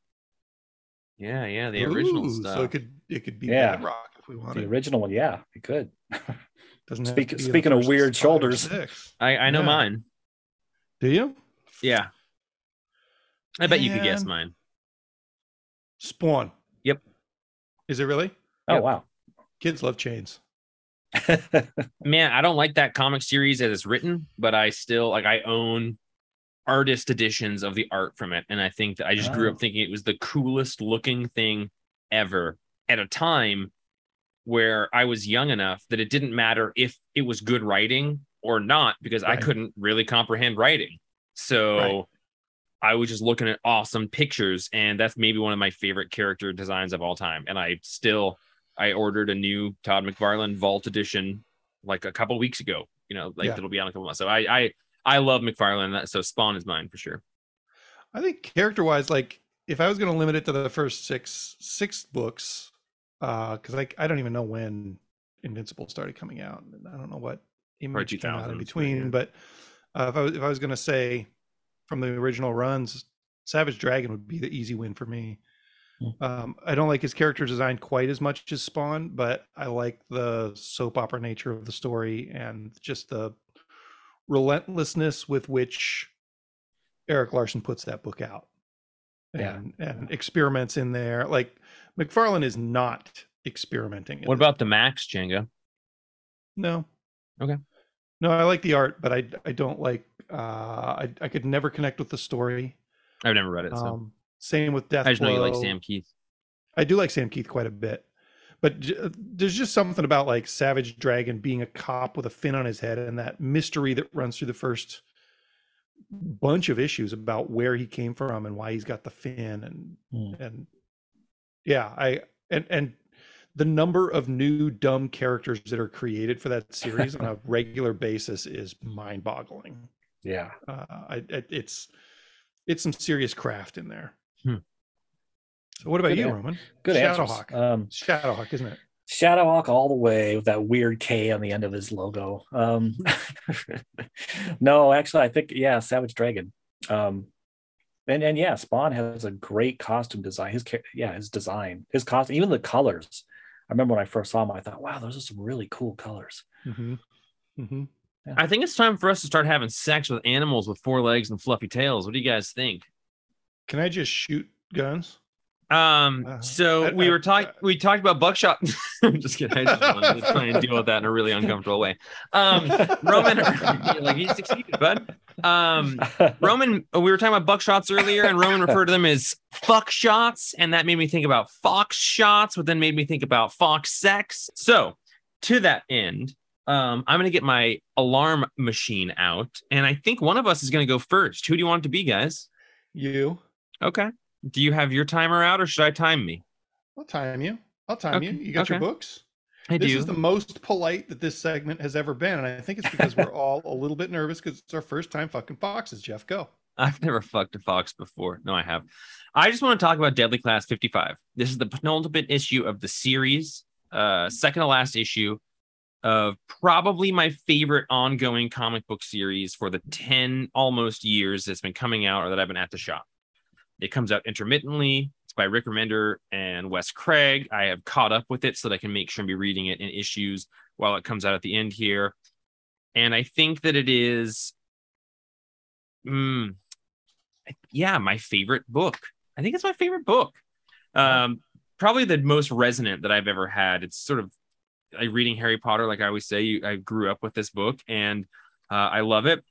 Yeah, yeah, the original Ooh, stuff. So it could it could be Yeah. Bedrock if we wanted. The original one, yeah, it could. [LAUGHS] Doesn't Speak- to be the speaking of weird shoulders. I, I know Yeah. mine. Do you? Yeah. I bet you could guess mine. Spawn. Yep. Is it really? Oh Yep. wow. Kids love chains. [LAUGHS] Man, I don't like that comic series as it's written, but I still like I own artist editions of the art from it. And I think that I just grew Oh. up thinking it was the coolest looking thing ever at a time where I was young enough that it didn't matter if it was good writing or not, because I couldn't really comprehend writing. So Right. I was just looking at awesome pictures, and that's maybe one of my favorite character designs of all time. And I still I ordered a new Todd McFarlane Vault edition like a couple weeks ago. You know, like Yeah. it'll be on a couple months. So I I I love McFarlane. that- So Spawn is mine for sure. I think character wise, like if I was going to limit it to the first six six books, because like I don't even know when Invincible started coming out, I don't know what image came out in between. yeah. But uh, if I was if I was going to say from the original runs, Savage Dragon would be the easy win for me. Hmm. Um, I don't like his character design quite as much as Spawn, but I like the soap opera nature of the story and just the relentlessness with which Erik Larsen puts that book out. Yeah. And and experiments in there. Like McFarlane is not experimenting. What about the Maxx Django? no? Okay. No, I like the art, but I I don't like uh I I could never connect with the story. I've never read it, so Um same with Death I just know you like Sam Kieth. I do like Sam Kieth quite a bit. But j- uh, there's just something about like Savage Dragon being a cop with a fin on his head and that mystery that runs through the first bunch of issues about where he came from and why he's got the fin and Hmm. and yeah, I and and the number of new dumb characters that are created for that series on a [LAUGHS] regular basis is mind-boggling. Yeah. Uh, I, it, it's it's some serious craft in there. Hmm. So what about Good you, an- Roman? Good answers. Shadowhawk. Um, Shadowhawk, isn't it? Shadowhawk all the way with that weird K on the end of his logo. Um, [LAUGHS] no, actually, I think yeah, Savage Dragon. Um, and and yeah, Spawn has a great costume design. His yeah, his design, his costume, even the colors. I remember when I first saw him, I thought, wow, those are some really cool colors. Mm-hmm. Mm-hmm. I think it's time for us to start having sex with animals with four legs and fluffy tails. What do you guys think? Can I just shoot guns? Um, Uh, so I- we I- were talking. We talked about buckshot. [LAUGHS] I'm just kidding. I just wanted to try and deal with that in a really uncomfortable way. Um, Roman, [LAUGHS] like he succeeded, bud. Um, Roman, we were talking about buckshots earlier, and Roman referred to them as fuck shots, and that made me think about fox shots, but then made me think about fox sex. So, to that end, um, I'm gonna get my alarm machine out, and I think one of us is gonna go first. Who do you want it to be, guys? You. Okay. Do you have your timer out, or should I time me? I'll time you. I'll time you. Okay, You got your books? I this do. is the most polite that this segment has ever been. And I think it's because we're all a little bit nervous because it's our first time fucking foxes. Jeff, go. [LAUGHS] I've never fucked a fox before. No, I have. I just want to talk about Deadly Class 55. This is the penultimate issue of the series, uh, second to last issue of probably my favorite ongoing comic book series for the 10 almost years that's been coming out or that I've been at the shop. It comes out intermittently. It's by Rick Remender and Wes Craig. I have caught up with it so that I can make sure and be reading it in issues while it comes out at the end here. And I think that it is, mm, yeah, my favorite book. I think it's my favorite book. Um, probably the most resonant that I've ever had. It's sort of like reading Harry Potter, like I always say. You, I grew up with this book, and uh, I love it.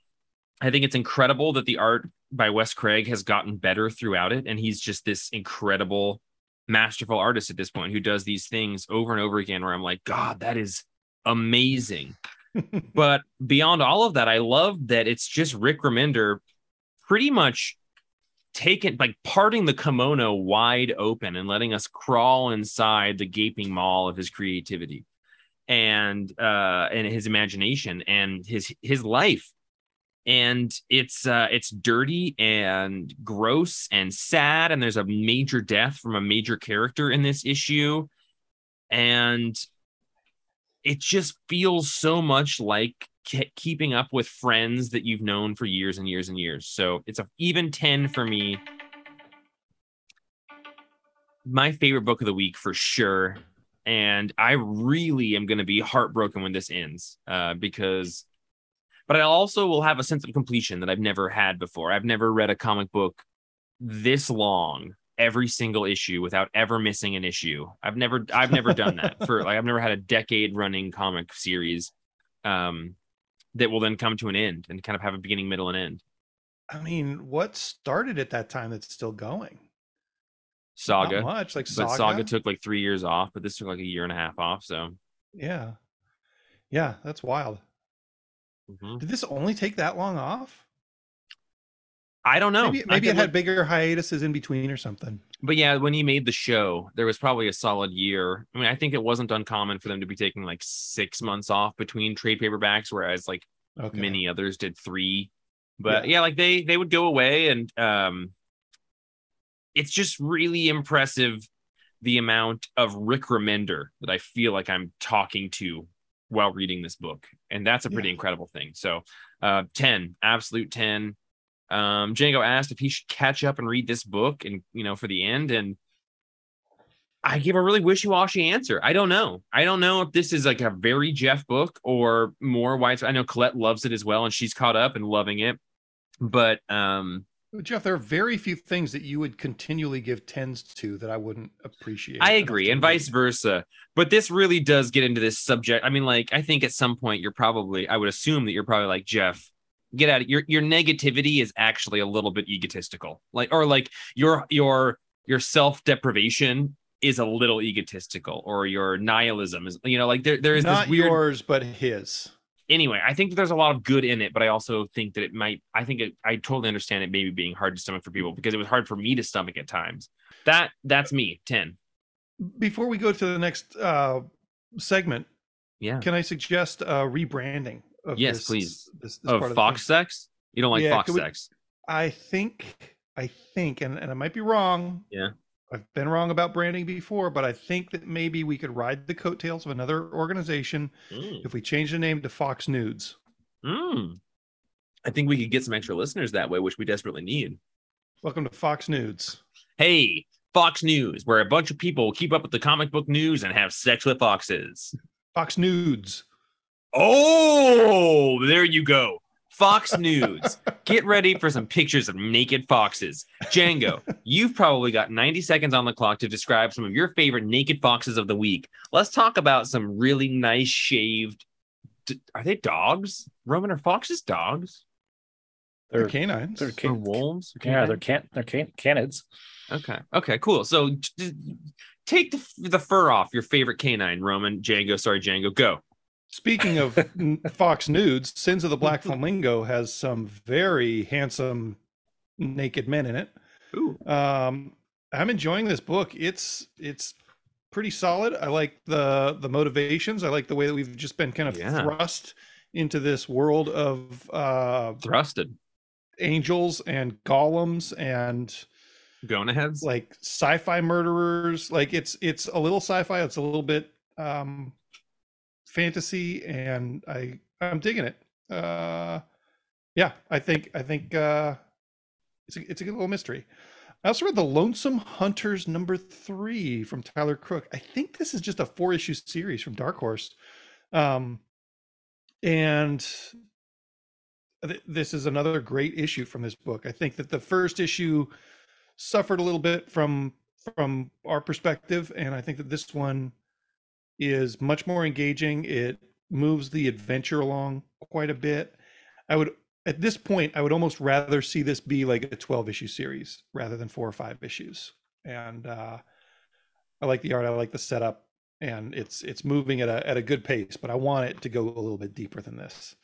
I think it's incredible that the art by Wes Craig has gotten better throughout it, and he's just this incredible, masterful artist at this point who does these things over and over again. Where I'm like, God, that is amazing [LAUGHS] but beyond all of that, I love that it's just Rick Remender pretty much taking like parting the kimono wide open and letting us crawl inside the gaping maw of his creativity and uh and his imagination and his his life and it's uh it's dirty and gross and sad and there's a major death from a major character in this issue and it just feels so much like ke- keeping up with friends that you've known for years and years and years. So it's a even 10 for me. My favorite book of the week for sure. And I really am going to be heartbroken when this ends uh, because, but I also will have a sense of completion that I've never had before. I've never read a comic book this long every single issue without ever missing an issue. I've never I've never done that [LAUGHS] for like I've never had a decade running comic series um that will then come to an end and kind of have a beginning, middle, and end. I mean, what started at that time that's still going? Saga. Not much. Like But Saga. Saga took like three years off, but this took like a year and a half off. So yeah. Yeah, that's wild. Mhm. Did this only take that long off? I don't know. Maybe, maybe it had look- bigger hiatuses in between or something. but yeah, when he made the show, there was probably a solid year. I mean, I think it wasn't uncommon for them to be taking like six months off between trade paperbacks, whereas like Okay. many others did three but yeah. like they they would go away and um it's just really impressive the amount of rick remender that i feel like i'm talking to while reading this book and that's a pretty Yeah. incredible thing so uh 10 absolute 10 um django asked if he should catch up and read this book and you know for the end and I give a really wishy-washy answer. I don't know. I don't know if this is like a very Jeff book or more widespread. I know Colette loves it as well, and she's caught up and loving it. But um, Jeff, there are very few things that you would continually give tens to that I wouldn't appreciate. I agree, and vice versa. But this really does get into this subject. I mean, like, I think at some point you're probably, I would assume that you're probably like Jeff. Get out of your your negativity is actually a little bit egotistical, like or like your your your self deprivation is a little egotistical, or your nihilism is you know like there there is Not this weird yours, but his. Anyway, I think that there's a lot of good in it, but I also think that it might. I think it. I totally understand it maybe being hard to stomach for people because it was hard for me to stomach at times. That that's me. Ten. Before we go to the next uh, segment, Yeah. can I suggest uh, rebranding? Of Yes, this, please. This, this part Of the fox sex. You don't like Yeah, fox we- sex. I think, I think, and, and I might be wrong. Yeah. I've been wrong about branding before, but I think that maybe we could ride the coattails of another organization Mm. if we change the name to Fox Nudes. Mm. I think we could get some extra listeners that way, which we desperately need. Welcome to Fox Nudes. Hey, Fox News, where a bunch of people keep up with the comic book news and have sex with foxes. Fox Nudes. Oh, there you go. Fox Nudes. Get ready for some pictures of naked foxes. Django, you've probably got 90 seconds on the clock to describe some of your favorite naked foxes of the week. Let's talk about some really nice shaved. d- Are they dogs? Roman, are foxes dogs? They're They're, canines. they're Or can- wolves? Or yeah, they're can they're can canids. Okay. Okay. Cool. So t- t- take the, the fur off your favorite canine, Roman. Django. Sorry, Django. Go. Speaking of [LAUGHS] Fox Nudes, Sins of the Black Flamingo has some very handsome naked men in it. Ooh. Um, I'm enjoying this book. It's it's pretty solid. I like the the motivations. I like the way that we've just been kind of Yeah. thrust into this world of uh, Thrusted. angels and golems and Going ahead. like sci-fi murderers. Like it's it's a little sci-fi. It's a little bit um, fantasy, and I I'm digging it. Uh, yeah, I think I think uh, it's a, it's a good little mystery. I also read The Lonesome Hunters number three from Tyler Crook. I think this is just a four issue series from Dark Horse. Um, and th- this is another great issue from this book. I think that the first issue suffered a little bit from from our perspective, and I think that this one is much more engaging. It moves the adventure along quite a bit. I would at this point, I would almost rather see this be like a 12 issue series rather than four or five issues. And uh, I like the art, I like the setup, and it's it's moving at a at a good pace. But I want it to go a little bit deeper than this.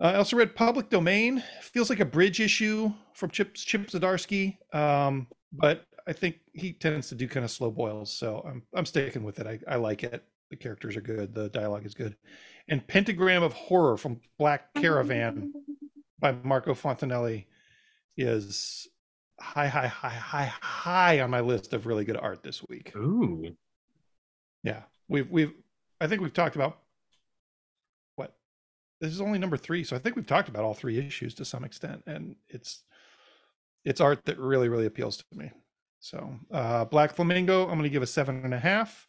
Uh, I also read Public Domain. Feels like a bridge issue from Chip Chip Zdarsky, um, but I think he tends to do kind of slow boils, so I'm I'm sticking with it. I, I like it. The characters are good. The dialogue is good. And Pentagram of Horror from Black Caravan by Marco Fontanelli is high, high, high, high, high on my list of really good art this week. Ooh. Yeah, we've we've I think we've talked about what this is only number three, so I think we've talked about all three issues to some extent, and it's it's art that really really appeals to me. So uh, Black Flamingo, I'm going to give a seven and a half.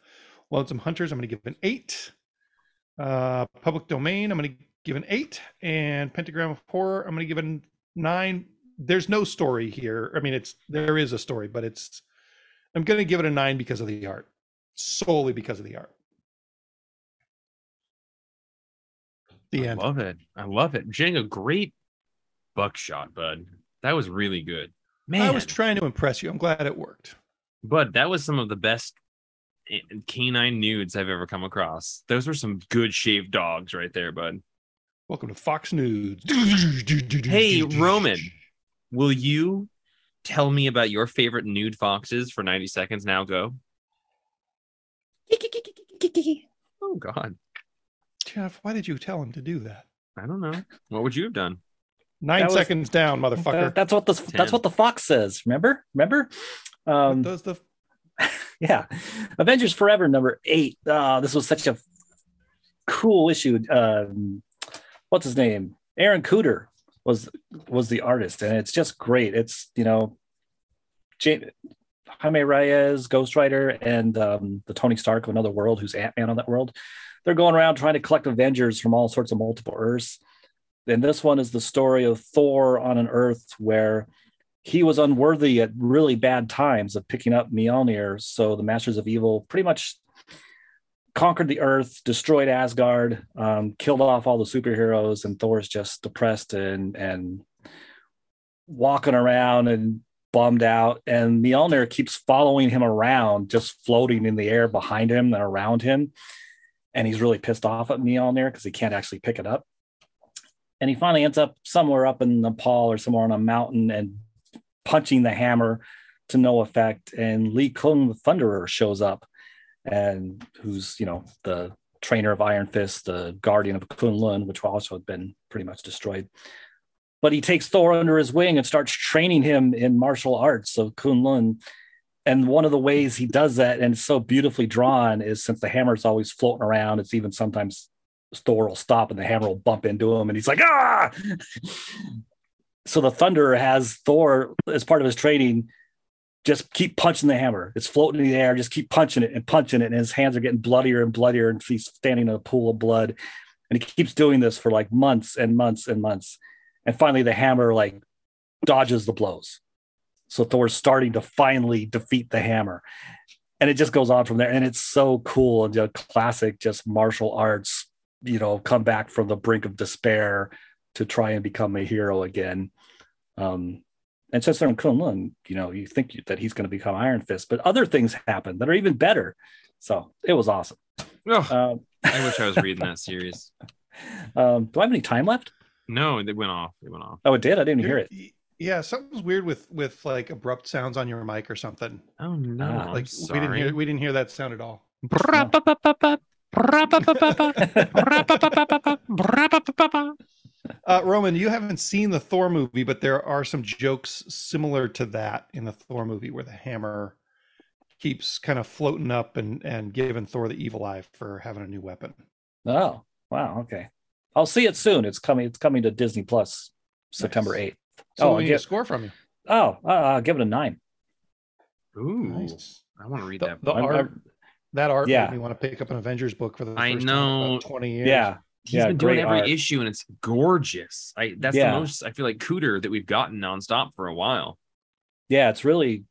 Lonesome Hunters, I'm going to give an eight. Uh, Public Domain, I'm going to give an eight, and Pentagram of Horror, I'm going to give a nine. There's no story here. I mean, it's there is a story, but it's I'm going to give it a nine because of the art, solely because of the art. The I end. love it. I love it. Django, great buckshot, bud. That was really good. Man, I was trying to impress you. I'm glad it worked. bud, that was some of the best eh, canine nudes I've ever come across. Those were some good shaved dogs right there, bud. Welcome to Fox News. Hey, Roman. [LAUGHS] Will you tell me about your favorite nude foxes for 90 seconds? Now go. Oh, God. Jeff, why did you tell him to do that? I don't know. What would you have done? Nine That was- seconds down, motherfucker. Uh, that's what the Ten. that's what the fox says. Remember? Remember? What Um, does the [LAUGHS] yeah, Avengers Forever number eight. Uh, this was such a cool issue. Um, what's his name? Aaron Kuder was was the artist, and it's just great. It's you know, Jaime, Jaime Reyes, Ghost Rider, and um, the Tony Stark of another world, who's Ant Man on that world. They're going around trying to collect Avengers from all sorts of multiple Earths. And this one is the story of Thor on an Earth where he was unworthy at really bad times of picking up Mjolnir. So the Masters of Evil pretty much conquered the Earth, destroyed Asgard, um, killed off all the superheroes, and Thor's just depressed and and walking around and bummed out. And Mjolnir keeps following him around, just floating in the air behind him and around him. And he's really pissed off at Mjolnir because he can't actually pick it up. And he finally ends up somewhere up in Nepal or somewhere on a mountain and punching the hammer to no effect. And Lei Kung the Thunderer shows up, and who's you know the trainer of Iron Fist, the guardian of Kunlun, which also had been pretty much destroyed. But he takes Thor under his wing and starts training him in martial arts of Kunlun. And one of the ways he does that, and it's so beautifully drawn, is since the hammer's always floating around, it's even sometimes Thor will stop and the hammer will bump into him, and he's like, ah. so the Thunder has Thor as part of his training. Just keep punching the hammer. It's floating in the air. Just keep punching it and punching it. And his hands are getting bloodier and bloodier. And he's standing in a pool of blood. and he keeps doing this for like months and months and months and finally the hammer like dodges the blows so thor's starting to finally defeat the hammer and it just goes on from there and it's so cool and you classic just martial arts you know come back from the brink of despair to try and become a hero again um and since they're in Kunlun, you know, you think that he's going to become Iron Fist, but other things happen that are even better. So it was awesome. Oh, Um, I wish I was reading that [LAUGHS] series. um, do I have any time left? No, it went off. It went off. Oh, it did. I didn't hear it. Y- Yeah, something's weird with with like abrupt sounds on your mic or something. Oh no! I'm Like we didn't hear we didn't hear that sound at all. Uh, Roman, you haven't seen the Thor movie, but there are some jokes similar to that in the Thor movie where the hammer keeps kind of floating up and and giving Thor the evil eye for having a new weapon. Oh, wow. Okay. I'll see it soon. It's coming. It's coming to Disney Plus September Nice. 8th. So Oh, we need yeah. a score from you. Oh, uh, I'll give it a nine. Ooh, Nice. I want to read The, that. the art, I'm- that art Yeah. made me want to pick up an Avengers book for the first I time in know. about twenty years. Yeah. He's yeah, been doing great every art. issue, and it's gorgeous. I that's Yeah. the most I feel like Kuder that we've gotten nonstop for a while. Yeah. It's really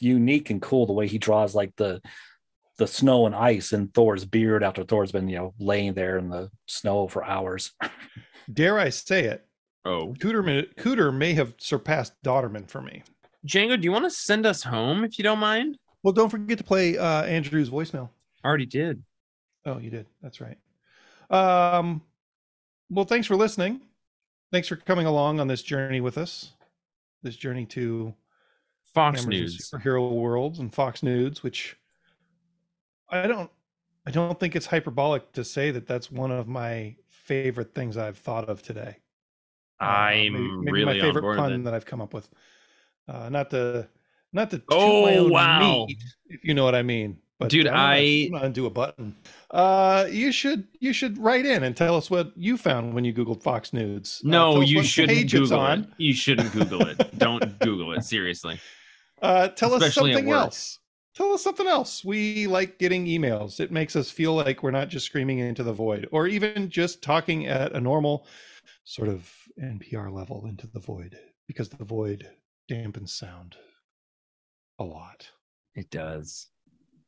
unique and cool the way he draws like the the snow and ice in Thor's beard after Thor's been, you know, laying there in the snow for hours. [LAUGHS] Dare I say it? Oh, Kuder may, Kuder may have surpassed Dodderman for me. Django, do you want to send us home if you don't mind? Well, don't forget to play uh, Andrew's voicemail. I already did. Oh, you did. That's right. Um, well, thanks for listening. Thanks for coming along on this journey with us. This journey to Fox News. superhero worlds and Fox Nudes, which I don't, I don't think it's hyperbolic to say that that's one of my favorite things I've thought of today. Uh, I'm maybe, maybe really my favorite pun it. that I've come up with. Uh, not to, not to. Oh, my own wow. meat, if you know what I mean. But Dude, I'm gonna- I- I'm gonna a button. Uh, you should you should write in and tell us what you found when you googled Fox Nudes. Uh, No, us you shouldn't Google on. it. You shouldn't Google it. [LAUGHS] Don't Google it. Seriously. Uh, tell Especially us something else. Tell us something else. We like getting emails. It makes us feel like we're not just screaming into the void or even just talking at a normal sort of NPR level into the void because the void dampens sound a lot. It does.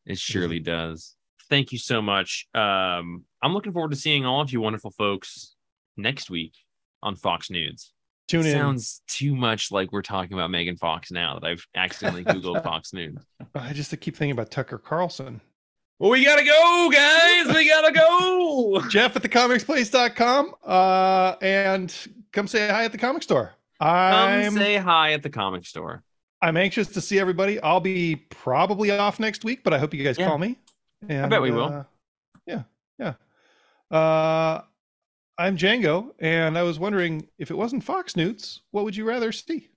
It surely does. Thank you so much. Um, I'm looking forward to seeing all of you wonderful folks next week on Fox News. Tune in. Sounds too much like we're talking about Megan Fox now that I've accidentally Googled [LAUGHS] Fox News. I just keep thinking about Tucker Carlson. Well, we gotta go, guys. We gotta go. [LAUGHS] [LAUGHS] Jeff at thecomicsplace.com uh, and come say hi at the comic store. I'm Come say hi at the comic store. I'm anxious to see everybody. I'll be probably off next week, but I hope you guys Yeah. call me. And, I bet we will. uh, yeah, yeah. Uh, I'm Django, and I was wondering if it wasn't Fox News, what would you rather see?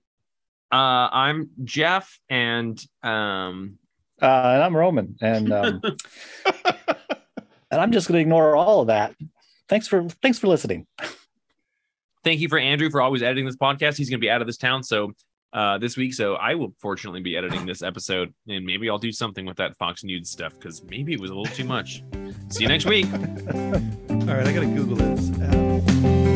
Uh, I'm Jeff, and um, Uh, and I'm Roman, and um, [LAUGHS] and I'm just going to ignore all of that. Thanks for thanks for listening. thank you for Andrew for always editing this podcast. He's gonna be out of this town, so uh, this week, so I will fortunately be editing this episode, and maybe I'll do something with that Fox News stuff because maybe it was a little too much. See you next week. [LAUGHS] All right, I got to Google this. Uh,